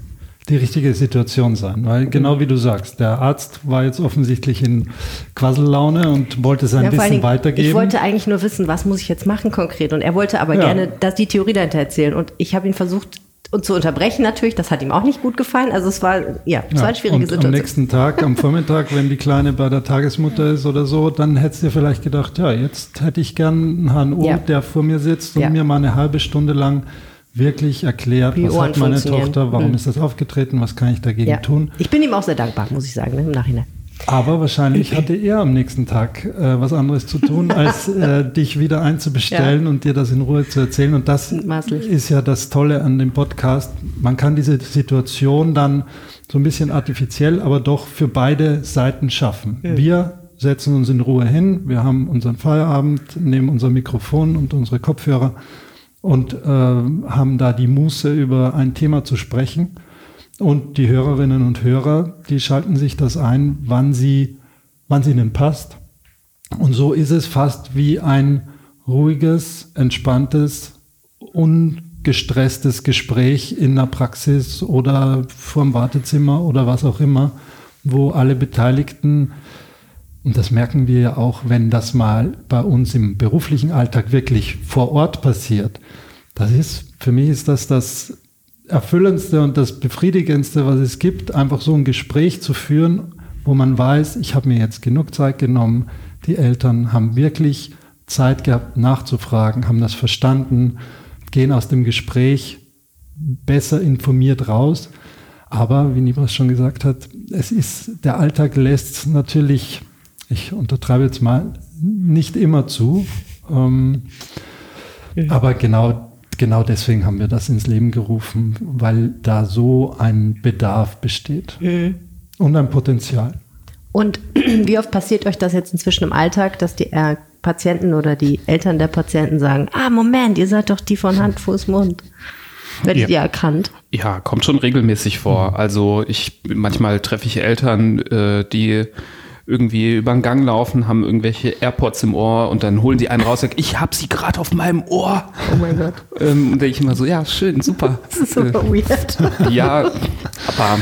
die richtige Situation sein. Weil genau wie du sagst, der Arzt war jetzt offensichtlich in Quassellaune und wollte sein Ja, Wissen Dingen, weitergeben. Ich wollte eigentlich nur wissen, was muss ich jetzt machen konkret. Und er wollte aber Ja. gerne dass die Theorie dahinter erzählen. Und ich habe ihn versucht und zu unterbrechen natürlich. Das hat ihm auch nicht gut gefallen. Also es war, ja, es war eine schwierige und Situation. am nächsten Tag, am Vormittag, wenn die Kleine bei der Tagesmutter ist oder so, dann hättest du dir vielleicht gedacht, ja, jetzt hätte ich gern einen HNO, Ja. der vor mir sitzt und Ja. mir mal eine halbe Stunde lang wirklich erklärt, was hat meine. Tochter, warum Hm. ist das aufgetreten, was kann ich dagegen ja. tun. Ich bin ihm auch sehr dankbar, muss ich sagen, ne, im Nachhinein. Aber wahrscheinlich hatte er am nächsten Tag äh, was anderes zu tun, als äh, dich wieder einzubestellen und dir das in Ruhe zu erzählen. Und das Mutmaßlich. ist ja das Tolle an dem Podcast. Man kann diese Situation dann so ein bisschen artifiziell, aber doch für beide Seiten schaffen. Wir setzen uns in Ruhe hin, wir haben unseren Feierabend, nehmen unser Mikrofon und unsere Kopfhörer und äh, haben da die Muße, über ein Thema zu sprechen. Und die Hörerinnen und Hörer, die schalten sich das ein, wann sie, wann es ihnen passt. Und so ist es fast wie ein ruhiges, entspanntes, ungestresstes Gespräch in der Praxis oder vorm Wartezimmer oder was auch immer, wo alle Beteiligten, und das merken wir ja auch, wenn das mal bei uns im beruflichen Alltag wirklich vor Ort passiert. Das ist, für mich ist das das Erfüllendste und das Befriedigendste, was es gibt, einfach so ein Gespräch zu führen, wo man weiß, ich habe mir jetzt genug Zeit genommen, die Eltern haben wirklich Zeit gehabt nachzufragen, haben das verstanden, gehen aus dem Gespräch besser informiert raus. Aber wie Nibras schon gesagt hat, es ist, der Alltag lässt natürlich, ich untertreibe jetzt mal, nicht immer zu. Ähm, aber genau, genau deswegen haben wir das ins Leben gerufen, weil da so ein Bedarf besteht und ein Potenzial. Und wie oft passiert euch das jetzt inzwischen im Alltag, dass die äh, Patienten oder die Eltern der Patienten sagen, ah, Moment, ihr seid doch die von Hand, Fuß, Mund. Werdet Ja. ihr erkannt? Ja, kommt schon regelmäßig vor. Also ich manchmal treffe ich Eltern, äh, die irgendwie über den Gang laufen, haben irgendwelche AirPods im Ohr und dann holen die einen raus und sagen, ich hab sie gerade auf meinem Ohr. Oh mein Gott. Ähm, und denke ich immer so, ja, schön, super. Das ist super weird. Äh, ja, aber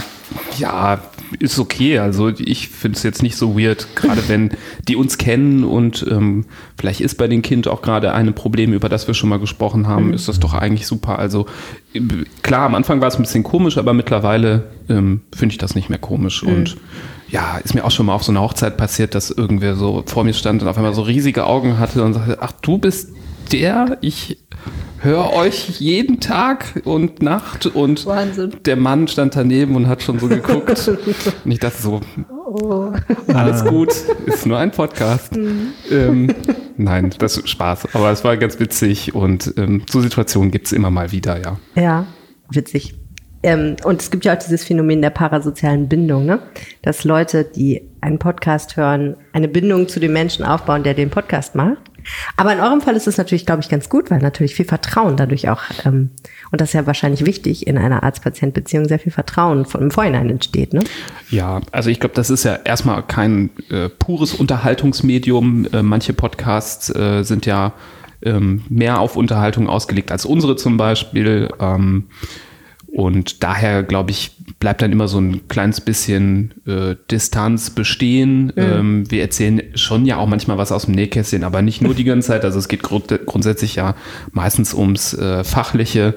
ja, ist okay. Also ich finde es jetzt nicht so weird, gerade wenn die uns kennen und ähm, vielleicht ist bei dem Kind auch gerade ein Problem, über das wir schon mal gesprochen haben, ist das doch eigentlich super. Also klar, am Anfang war es ein bisschen komisch, aber mittlerweile ähm, finde ich das nicht mehr komisch. Und ja, ist mir auch schon mal auf so einer Hochzeit passiert, dass irgendwer so vor mir stand und auf einmal so riesige Augen hatte und sagte, ach, du bist der, ich höre euch jeden Tag und Nacht und Wahnsinn. der Mann stand daneben und hat schon so geguckt. und ich dachte so, alles gut, ist nur ein Podcast. Ähm, nein, das ist Spaß, aber es war ganz witzig und ähm, so Situationen gibt es immer mal wieder, ja. Ja, witzig. Ähm, und es gibt ja auch dieses Phänomen der parasozialen Bindung, ne? dass Leute, die einen Podcast hören, eine Bindung zu dem Menschen aufbauen, der den Podcast macht. Aber in eurem Fall ist es natürlich, glaube ich, ganz gut, weil natürlich viel Vertrauen dadurch auch, ähm, und das ist ja wahrscheinlich wichtig in einer Arzt-Patient-Beziehung, sehr viel Vertrauen von, im Vorhinein entsteht. Ne? Ja, also ich glaube, das ist ja erstmal kein äh, pures Unterhaltungsmedium. Äh, manche Podcasts äh, sind ja ähm, mehr auf Unterhaltung ausgelegt als unsere zum Beispiel. Ähm, und daher, glaube ich, bleibt dann immer so ein kleines bisschen äh, Distanz bestehen. Mhm. Ähm, wir erzählen schon ja auch manchmal was aus dem Nähkästchen, aber nicht nur die ganze Zeit. Also es geht grund grundsätzlich ja meistens ums äh, Fachliche.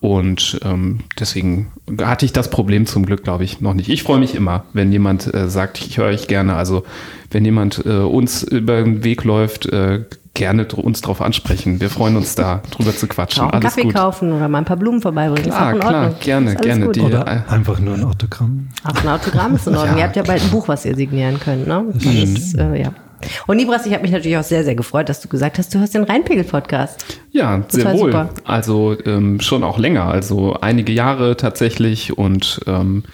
Und ähm, deswegen hatte ich das Problem zum Glück, glaube ich, noch nicht. Ich freue mich immer, wenn jemand äh, sagt, ich höre euch gerne. Also wenn jemand äh, uns über den Weg läuft, äh, gerne uns darauf ansprechen. Wir freuen uns da drüber zu quatschen. Auch einen Alles Kaffee gut. kaufen oder mal ein paar Blumen vorbeibringen. Klar, klar, gerne, gerne. Die, oder äh, einfach nur ein Autogramm. Auch ein Autogramm ist in Ordnung. ja. Ihr habt ja bald ein Buch, was ihr signieren könnt, ne? Das ist, äh, ja. Und Nibras, ich habe mich natürlich auch sehr, sehr gefreut, dass du gesagt hast, du hörst den Rheinpegel-Podcast. Ja, Total sehr wohl. Super. Also ähm, schon auch länger, also einige Jahre tatsächlich und ähm,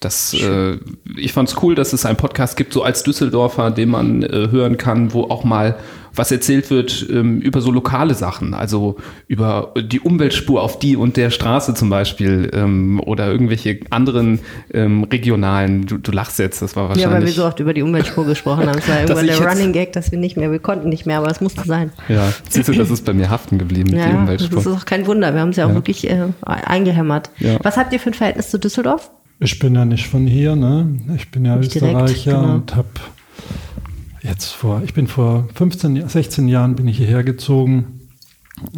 das, äh, ich fand es cool, dass es einen Podcast gibt, so als Düsseldorfer, den man äh, hören kann, wo auch mal was erzählt wird ähm, über so lokale Sachen, also über die Umweltspur auf die und der Straße zum Beispiel ähm, oder irgendwelche anderen ähm, regionalen. Du, du, lachst jetzt, das war wahrscheinlich. Ja, weil wir so oft über die Umweltspur gesprochen haben. Es war irgendwann der Running Gag, dass wir nicht mehr, wir konnten nicht mehr, aber es musste sein. Ja, siehst du, das ist bei mir haften geblieben, ja, die Umweltspur. Das ist auch kein Wunder, wir haben es ja auch ja. wirklich äh, eingehämmert. Ja. Was habt ihr für ein Verhältnis zu Düsseldorf? Ich bin ja nicht von hier, ne? Ich bin ja nicht Österreicher direkt, genau. und habe jetzt vor, ich bin vor 15, 16 Jahren bin ich hierher gezogen,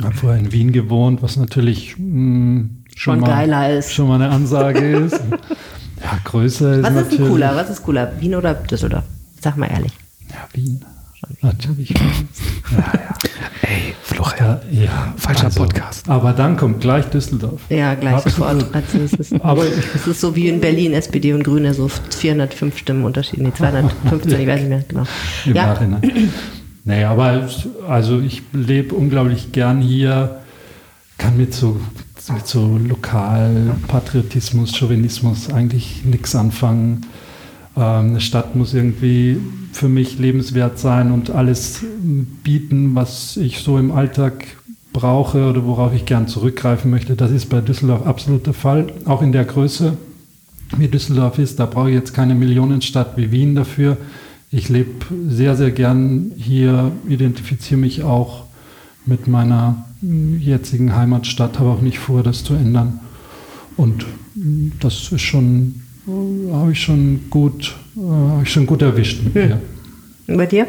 habe vorher in Wien gewohnt, was natürlich mh, hm, schon, schon mal, ist. Schon mal eine Ansage ist. Ja, größer ist Was ist denn cooler? Was ist cooler? Wien oder Düsseldorf? Sag mal ehrlich. Ja, Wien. Natürlich. ja, ja. Ey, Florian. Ja, ja, falscher also, Podcast. Aber dann kommt gleich Düsseldorf. Ja, gleich sofort. Also es, ist, aber es ist so wie in Berlin, SPD und Grüne, so 405 Stimmen Unterschied. Nee, 215, ich weiß nicht mehr genau. Im ja. Nachhinein. Nee, aber also ich lebe unglaublich gern hier, kann mit so, mit so Lokalpatriotismus, Chauvinismus eigentlich nichts anfangen. Ähm, eine Stadt muss irgendwie für mich lebenswert sein und alles bieten, was ich so im Alltag brauche oder worauf ich gern zurückgreifen möchte. Das ist bei Düsseldorf absolut der Fall, auch in der Größe, wie Düsseldorf ist. Da brauche ich jetzt keine Millionenstadt wie Wien dafür. Ich lebe sehr, sehr gern hier, identifiziere mich auch mit meiner jetzigen Heimatstadt, habe auch nicht vor, das zu ändern. Und das ist schon habe ich schon gut, äh, habe ich schon gut erwischt. Hm. Ja. Und bei dir?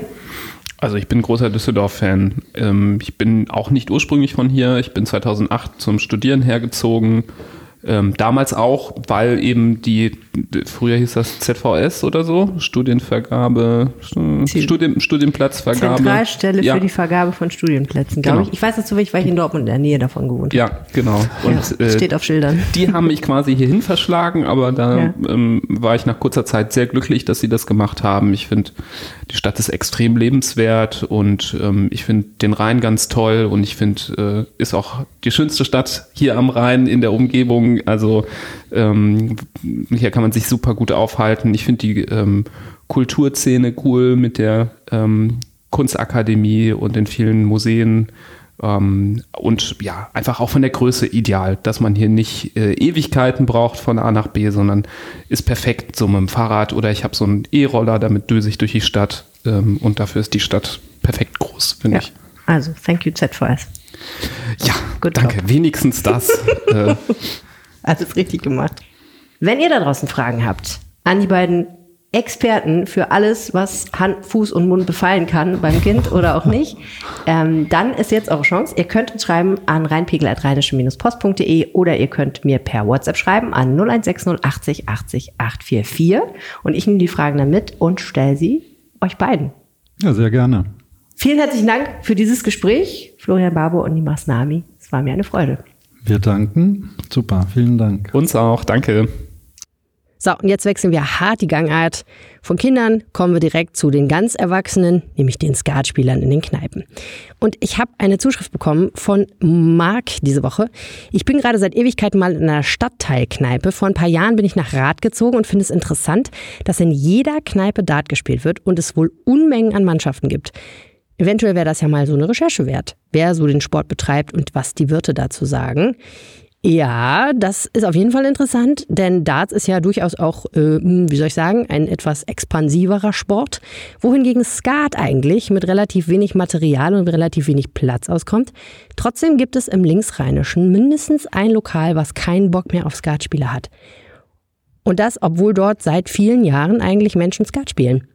Also ich bin großer Düsseldorf-Fan. Ähm, ich bin auch nicht ursprünglich von hier. Ich bin 2008 zum Studieren hergezogen ähm, damals auch, weil eben die, früher hieß das ZVS oder so, Studienvergabe, Studien, Studienplatzvergabe. Zentralstelle ja. für die Vergabe von Studienplätzen, glaube genau. ich. Ich weiß das zufällig, weil ich in Dortmund in der Nähe davon gewohnt habe. Ja, genau. Und, ja, steht auf Schildern. Die haben mich quasi hierhin verschlagen, aber da ja. ähm, war ich nach kurzer Zeit sehr glücklich, dass sie das gemacht haben. Ich finde, die Stadt ist extrem lebenswert und ähm, ich finde den Rhein ganz toll und ich finde, äh, ist auch die schönste Stadt hier am Rhein in der Umgebung also ähm, hier kann man sich super gut aufhalten. Ich finde die ähm, Kulturszene cool mit der ähm, Kunstakademie und den vielen Museen. Ähm, und ja, einfach auch von der Größe ideal, dass man hier nicht äh, Ewigkeiten braucht von A nach B, sondern ist perfekt so mit dem Fahrrad oder ich habe so einen E-Roller, damit düse ich durch die Stadt ähm, und dafür ist die Stadt perfekt groß, finde ja. ich. Also, thank you ZVS. Ja, Good danke. Job. Wenigstens das. äh, alles richtig gemacht. Wenn ihr da draußen Fragen habt an die beiden Experten für alles, was Hand, Fuß und Mund befallen kann beim Kind oder auch nicht, ähm, dann ist jetzt eure Chance. Ihr könnt uns schreiben an reinpegel.rheinische-post.de oder ihr könnt mir per WhatsApp schreiben an 0160 80 80 844 und ich nehme die Fragen dann mit und stelle sie euch beiden. Ja, sehr gerne. Vielen herzlichen Dank für dieses Gespräch, Florian Barbo und Nimas Nami. Es war mir eine Freude. Wir danken. Super, vielen Dank. Uns auch, danke. So, und jetzt wechseln wir hart die Gangart. Von Kindern kommen wir direkt zu den ganz Erwachsenen, nämlich den Skatspielern in den Kneipen. Und ich habe eine Zuschrift bekommen von Marc diese Woche. Ich bin gerade seit Ewigkeiten mal in einer Stadtteilkneipe. Vor ein paar Jahren bin ich nach Rad gezogen und finde es interessant, dass in jeder Kneipe Dart gespielt wird und es wohl Unmengen an Mannschaften gibt. Eventuell wäre das ja mal so eine Recherche wert, wer so den Sport betreibt und was die Wirte dazu sagen. Ja, das ist auf jeden Fall interessant, denn Darts ist ja durchaus auch, äh, wie soll ich sagen, ein etwas expansiverer Sport, wohingegen Skat eigentlich mit relativ wenig Material und relativ wenig Platz auskommt. Trotzdem gibt es im Linksrheinischen mindestens ein Lokal, was keinen Bock mehr auf Skatspieler hat. Und das, obwohl dort seit vielen Jahren eigentlich Menschen Skat spielen.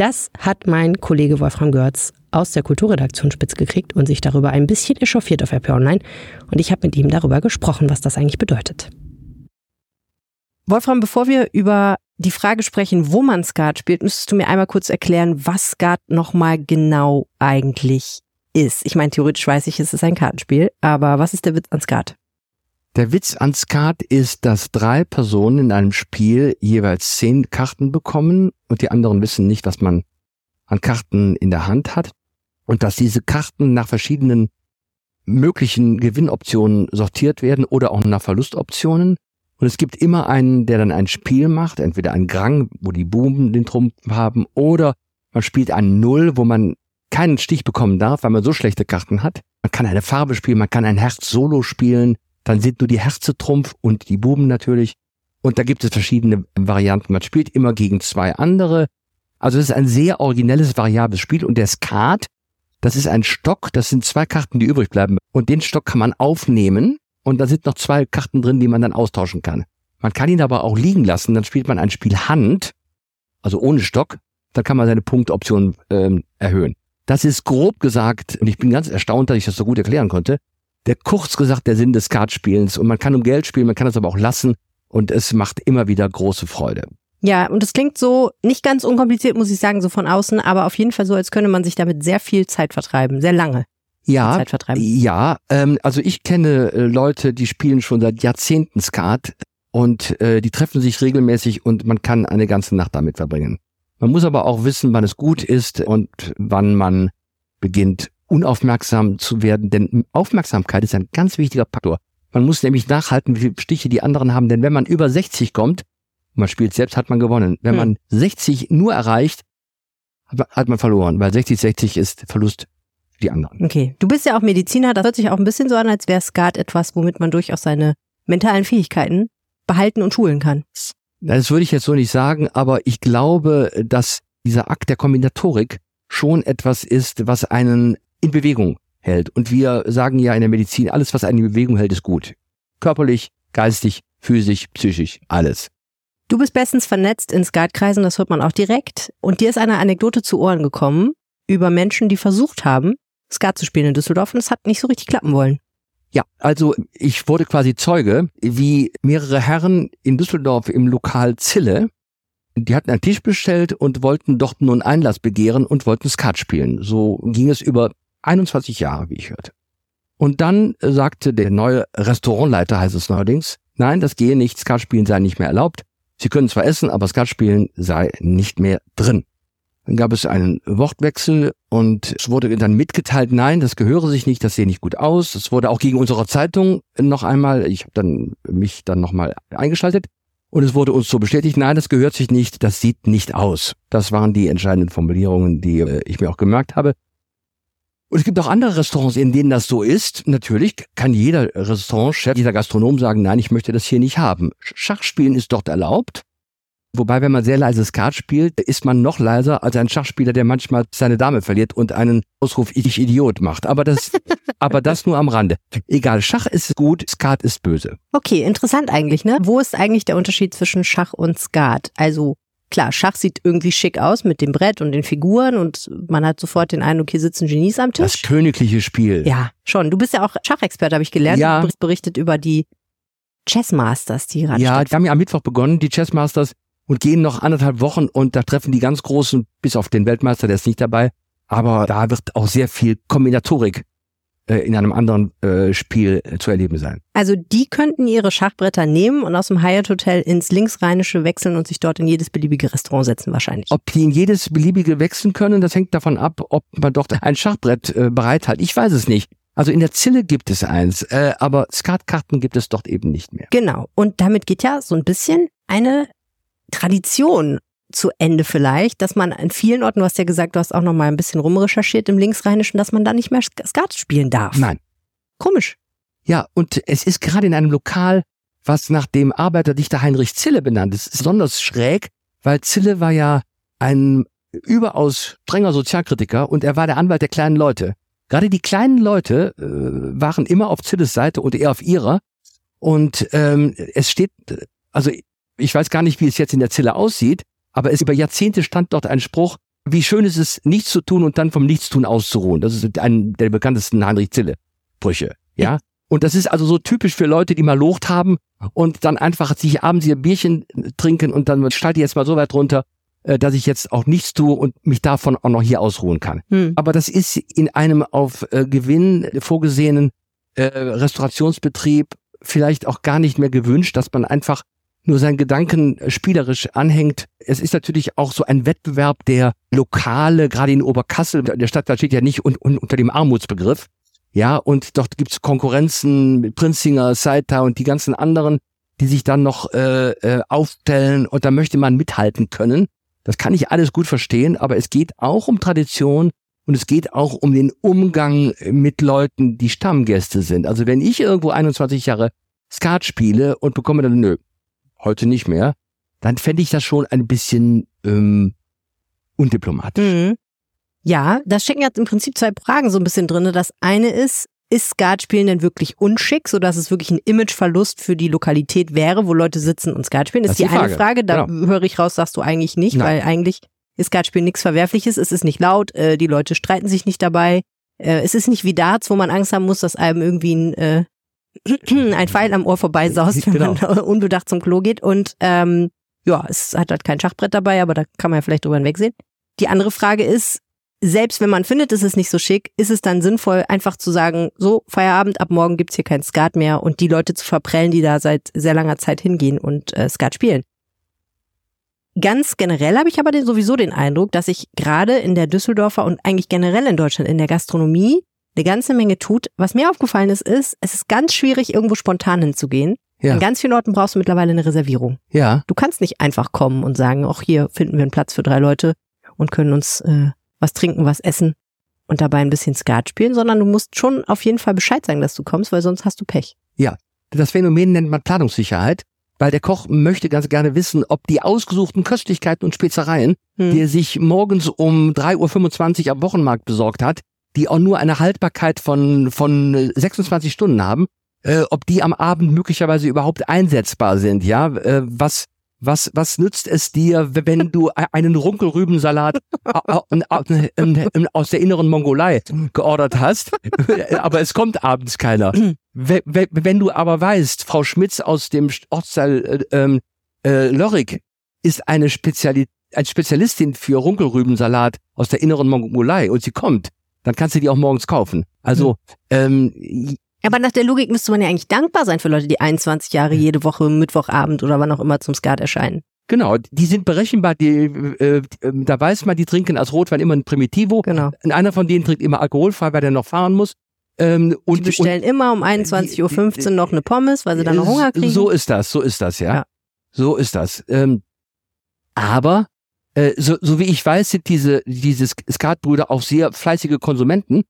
Das hat mein Kollege Wolfram Görz aus der Kulturredaktion spitz gekriegt und sich darüber ein bisschen echauffiert auf RP Online. Und ich habe mit ihm darüber gesprochen, was das eigentlich bedeutet. Wolfram, bevor wir über die Frage sprechen, wo man Skat spielt, müsstest du mir einmal kurz erklären, was Skat nochmal genau eigentlich ist. Ich meine, theoretisch weiß ich, es ist ein Kartenspiel, aber was ist der Witz an Skat? Der Witz an Skat ist, dass drei Personen in einem Spiel jeweils zehn Karten bekommen und die anderen wissen nicht, was man an Karten in der Hand hat und dass diese Karten nach verschiedenen möglichen Gewinnoptionen sortiert werden oder auch nach Verlustoptionen. Und es gibt immer einen, der dann ein Spiel macht, entweder ein Grang, wo die Buben den Trumpf haben, oder man spielt ein Null, wo man keinen Stich bekommen darf, weil man so schlechte Karten hat. Man kann eine Farbe spielen, man kann ein Herz Solo spielen, dann sind nur die Herze Trumpf und die Buben natürlich. Und da gibt es verschiedene Varianten. Man spielt immer gegen zwei andere. Also es ist ein sehr originelles, variables Spiel. Und der Skat, das ist ein Stock, das sind zwei Karten, die übrig bleiben. Und den Stock kann man aufnehmen und da sind noch zwei Karten drin, die man dann austauschen kann. Man kann ihn aber auch liegen lassen, dann spielt man ein Spiel Hand, also ohne Stock, dann kann man seine Punktoption ähm, erhöhen. Das ist grob gesagt, und ich bin ganz erstaunt, dass ich das so gut erklären konnte, der kurz gesagt der Sinn des Kartspielens. Und man kann um Geld spielen, man kann es aber auch lassen und es macht immer wieder große Freude. Ja, und es klingt so nicht ganz unkompliziert, muss ich sagen, so von außen, aber auf jeden Fall so, als könnte man sich damit sehr viel Zeit vertreiben, sehr lange. Ja, Zeit vertreiben. ja. Ähm, also ich kenne äh, Leute, die spielen schon seit Jahrzehnten Skat und äh, die treffen sich regelmäßig und man kann eine ganze Nacht damit verbringen. Man muss aber auch wissen, wann es gut ist und wann man beginnt unaufmerksam zu werden, denn Aufmerksamkeit ist ein ganz wichtiger Faktor. Man muss nämlich nachhalten, wie viele Stiche die anderen haben, denn wenn man über 60 kommt, man spielt selbst, hat man gewonnen. Wenn man 60 nur erreicht, hat man verloren, weil 60, 60 ist Verlust für die anderen. Okay, du bist ja auch Mediziner, das hört sich auch ein bisschen so an, als wäre Skat etwas, womit man durchaus seine mentalen Fähigkeiten behalten und schulen kann. Das würde ich jetzt so nicht sagen, aber ich glaube, dass dieser Akt der Kombinatorik schon etwas ist, was einen in Bewegung hält. Und wir sagen ja in der Medizin, alles, was einen in Bewegung hält, ist gut. Körperlich, geistig, physisch, psychisch, alles. Du bist bestens vernetzt in Skatkreisen, das hört man auch direkt. Und dir ist eine Anekdote zu Ohren gekommen über Menschen, die versucht haben, Skat zu spielen in Düsseldorf und es hat nicht so richtig klappen wollen. Ja, also ich wurde quasi Zeuge, wie mehrere Herren in Düsseldorf im Lokal Zille, die hatten einen Tisch bestellt und wollten dort nun Einlass begehren und wollten Skat spielen. So ging es über 21 Jahre, wie ich hörte. Und dann sagte der neue Restaurantleiter, heißt es neuerdings, nein, das gehe nicht, Skatspielen sei nicht mehr erlaubt. Sie können zwar essen, aber Skatspielen sei nicht mehr drin. Dann gab es einen Wortwechsel und es wurde dann mitgeteilt, nein, das gehöre sich nicht, das sehe nicht gut aus. Es wurde auch gegen unsere Zeitung noch einmal, ich habe dann mich dann nochmal eingeschaltet und es wurde uns so bestätigt, nein, das gehört sich nicht, das sieht nicht aus. Das waren die entscheidenden Formulierungen, die äh, ich mir auch gemerkt habe. Und es gibt auch andere Restaurants, in denen das so ist. Natürlich kann jeder Restaurantchef, jeder Gastronom sagen, nein, ich möchte das hier nicht haben. Schachspielen ist dort erlaubt. Wobei, wenn man sehr leise Skat spielt, ist man noch leiser als ein Schachspieler, der manchmal seine Dame verliert und einen Ausruf Ich Idiot macht. Aber das, aber das nur am Rande. Egal, Schach ist gut, Skat ist böse. Okay, interessant eigentlich, ne? Wo ist eigentlich der Unterschied zwischen Schach und Skat? Also Klar, Schach sieht irgendwie schick aus mit dem Brett und den Figuren und man hat sofort den Eindruck, hier sitzen Genies am Tisch. Das königliche Spiel. Ja, schon. Du bist ja auch Schachexperte, habe ich gelernt. Ja. Du berichtet über die Chessmasters, die gerade Ja, die haben ja am Mittwoch begonnen, die Chessmasters, und gehen noch anderthalb Wochen und da treffen die ganz Großen, bis auf den Weltmeister, der ist nicht dabei. Aber da wird auch sehr viel Kombinatorik in einem anderen äh, Spiel äh, zu erleben sein. Also die könnten ihre Schachbretter nehmen und aus dem Hyatt Hotel ins Linksrheinische wechseln und sich dort in jedes beliebige Restaurant setzen wahrscheinlich. Ob die in jedes beliebige wechseln können, das hängt davon ab, ob man dort ein Schachbrett äh, bereit hat. Ich weiß es nicht. Also in der Zille gibt es eins, äh, aber Skatkarten gibt es dort eben nicht mehr. Genau. Und damit geht ja so ein bisschen eine Tradition zu Ende vielleicht, dass man an vielen Orten, du hast ja gesagt, du hast auch noch mal ein bisschen rumrecherchiert im Linksrheinischen, dass man da nicht mehr Skat spielen darf. Nein. Komisch. Ja, und es ist gerade in einem Lokal, was nach dem Arbeiterdichter Heinrich Zille benannt ist, besonders schräg, weil Zille war ja ein überaus strenger Sozialkritiker und er war der Anwalt der kleinen Leute. Gerade die kleinen Leute äh, waren immer auf Zilles Seite und er auf ihrer. Und ähm, es steht, also ich weiß gar nicht, wie es jetzt in der Zille aussieht, aber es über Jahrzehnte stand dort ein Spruch, wie schön ist es, nichts zu tun und dann vom Nichtstun auszuruhen. Das ist ein der bekanntesten Heinrich Zille-Brüche. Ja. Und das ist also so typisch für Leute, die mal locht haben und dann einfach sich abends ihr Bierchen trinken und dann schalte ich jetzt mal so weit runter, äh, dass ich jetzt auch nichts tue und mich davon auch noch hier ausruhen kann. Hm. Aber das ist in einem auf äh, Gewinn vorgesehenen äh, Restaurationsbetrieb vielleicht auch gar nicht mehr gewünscht, dass man einfach nur seinen Gedanken spielerisch anhängt. Es ist natürlich auch so ein Wettbewerb der Lokale, gerade in Oberkassel, der Stadt, da steht ja nicht un, un, unter dem Armutsbegriff. Ja, und dort gibt's Konkurrenzen mit Prinzinger, Saita und die ganzen anderen, die sich dann noch äh, äh, aufstellen und da möchte man mithalten können. Das kann ich alles gut verstehen, aber es geht auch um Tradition und es geht auch um den Umgang mit Leuten, die Stammgäste sind. Also wenn ich irgendwo 21 Jahre Skat spiele und bekomme dann, nö, heute nicht mehr, dann fände ich das schon ein bisschen ähm, undiplomatisch. Mhm. Ja, da stecken jetzt im Prinzip zwei Fragen so ein bisschen drin. Das eine ist, ist Skatspielen denn wirklich unschick, sodass es wirklich ein Imageverlust für die Lokalität wäre, wo Leute sitzen und Skat spielen? Das, Das ist die, die eine Frage. Frage. Da Genau. höre ich raus, sagst du eigentlich nicht, Nein. weil eigentlich ist Skatspielen nichts Verwerfliches. Es ist nicht laut, äh, die Leute streiten sich nicht dabei. Äh, es ist nicht wie Darts, wo man Angst haben muss, dass einem irgendwie ein, äh, ein Pfeil am Ohr vorbeisaust, wenn Genau. man unbedacht zum Klo geht. Und ähm, ja, es hat halt kein Schachbrett dabei, aber da kann man ja vielleicht drüber hinwegsehen. Die andere Frage ist, selbst wenn man findet, es ist nicht so schick, ist es dann sinnvoll, einfach zu sagen, so, Feierabend, ab morgen gibt's hier kein Skat mehr und die Leute zu verprellen, die da seit sehr langer Zeit hingehen und äh, Skat spielen. Ganz generell habe ich aber den, sowieso den Eindruck, dass sich gerade in der Düsseldorfer und eigentlich generell in Deutschland in der Gastronomie eine ganze Menge tut. Was mir aufgefallen ist, ist, es ist ganz schwierig, irgendwo spontan hinzugehen. Ja. An ganz vielen Orten brauchst du mittlerweile eine Reservierung. Ja, Du kannst nicht einfach kommen und sagen, auch hier finden wir einen Platz für drei Leute und können uns äh, was trinken, was essen und dabei ein bisschen Skat spielen, sondern du musst schon auf jeden Fall Bescheid sagen, dass du kommst, weil sonst hast du Pech. das Phänomen nennt man Planungssicherheit, weil der Koch möchte ganz gerne wissen, ob die ausgesuchten Köstlichkeiten und Spezereien, Hm. die er sich morgens um 3.25 Uhr am Wochenmarkt besorgt hat, die auch nur eine Haltbarkeit von, von äh, 26 Stunden haben, äh, ob die am Abend möglicherweise überhaupt einsetzbar sind, ja, äh, was, was, was nützt es dir, wenn du e- einen Runkelrübensalat au- au- au- aus der inneren Mongolei geordert hast, aber es kommt abends keiner. We- we- Wenn du aber weißt, Frau Schmitz aus dem Ortsteil äh, ähm, äh, Lörrick ist eine Spezialistin für Runkelrübensalat aus der inneren Mongolei und sie kommt, dann kannst du die auch morgens kaufen. Also ähm, Aber nach der Logik müsste man ja eigentlich dankbar sein für Leute, die 21 Jahre jede Woche Mittwochabend oder wann auch immer zum Skat erscheinen. Genau, die sind berechenbar, die, äh, äh, da weiß man, die trinken als Rotwein immer ein Primitivo. Genau. Und einer von denen trinkt immer alkoholfrei, weil der noch fahren muss. Ähm, Die und, bestellen immer um 21.15 Uhr noch eine Pommes, weil sie dann noch Hunger kriegen. So ist das, so ist das, ja. Ja. So ist das. Ähm, aber äh, so, so wie ich weiß, sind diese, diese Skatbrüder auch sehr fleißige Konsumenten.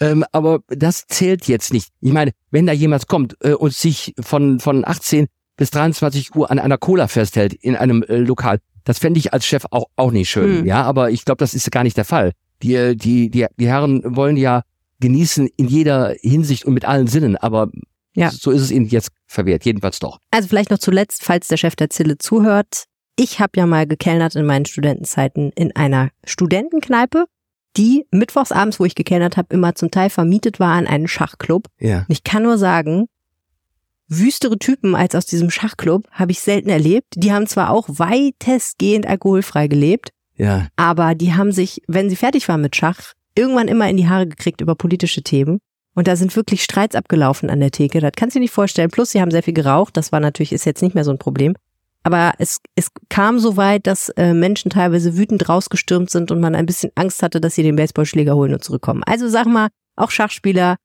Ähm, aber das zählt jetzt nicht. Ich meine, wenn da jemand kommt äh, und sich von, von 18 bis 23 Uhr an einer Cola festhält in einem äh, Lokal, das fände ich als Chef auch, auch nicht schön. Hm. Ja, aber ich glaube, das ist gar nicht der Fall. Die, äh, die, die, die Herren wollen ja genießen in jeder Hinsicht und mit allen Sinnen, aber Ja. so ist es ihnen jetzt verwehrt, jedenfalls doch. Also vielleicht noch zuletzt, falls der Chef der Zille zuhört. Ich habe ja mal gekellnert in meinen Studentenzeiten in einer Studentenkneipe, die mittwochsabends, wo ich gekellnert habe, immer zum Teil vermietet war an einen Schachclub. Ja. Und ich kann nur sagen, wüstere Typen als aus diesem Schachclub habe ich selten erlebt. Die haben zwar auch weitestgehend alkoholfrei gelebt, Ja. aber die haben sich, wenn sie fertig waren mit Schach, irgendwann immer in die Haare gekriegt über politische Themen. Und da sind wirklich Streits abgelaufen an der Theke. Das kannst du dir nicht vorstellen. Plus, sie haben sehr viel geraucht. Das war natürlich, ist jetzt nicht mehr so ein Problem. Aber es, es kam so weit, dass äh, Menschen teilweise wütend rausgestürmt sind und man ein bisschen Angst hatte, dass sie den Baseballschläger holen und zurückkommen. Also sag mal, auch Schachspieler,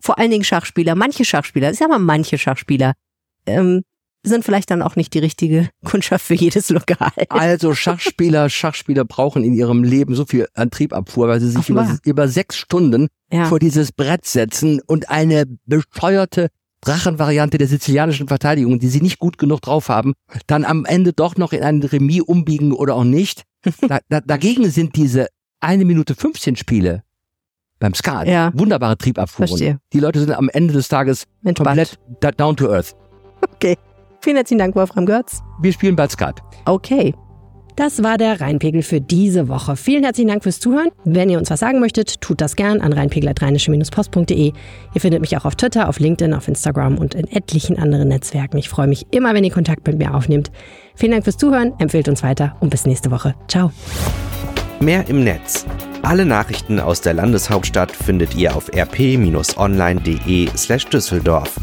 vor allen Dingen Schachspieler, manche Schachspieler, ich sag mal manche Schachspieler, ähm, sind vielleicht dann auch nicht die richtige Kundschaft für jedes Lokal. Also Schachspieler, Schachspieler brauchen in ihrem Leben so viel Antriebabfuhr, weil sie sich über, über sechs Stunden Ja. vor dieses Brett setzen und eine bescheuerte Drachenvariante der sizilianischen Verteidigung, die sie nicht gut genug drauf haben, dann am Ende doch noch in ein Remis umbiegen oder auch nicht. Da, da, dagegen sind diese eine Minute 15 Spiele beim Skat Ja. wunderbare Triebabfuhren. Verstehe. Die Leute sind am Ende des Tages Entspannt. komplett da- down to earth. Okay. Vielen herzlichen Dank, Wolfram Götz. Wir spielen bald Skat. Okay. Das war der Rheinpegel für diese Woche. Vielen herzlichen Dank fürs Zuhören. Wenn ihr uns was sagen möchtet, tut das gern an rheinpegel.rheinische-post.de. Ihr findet mich auch auf Twitter, auf LinkedIn, auf Instagram und in etlichen anderen Netzwerken. Ich freue mich immer, wenn ihr Kontakt mit mir aufnehmt. Vielen Dank fürs Zuhören, empfehlt uns weiter und bis nächste Woche. Ciao. Mehr im Netz. Alle Nachrichten aus der Landeshauptstadt findet ihr auf rp-online.de slash Düsseldorf.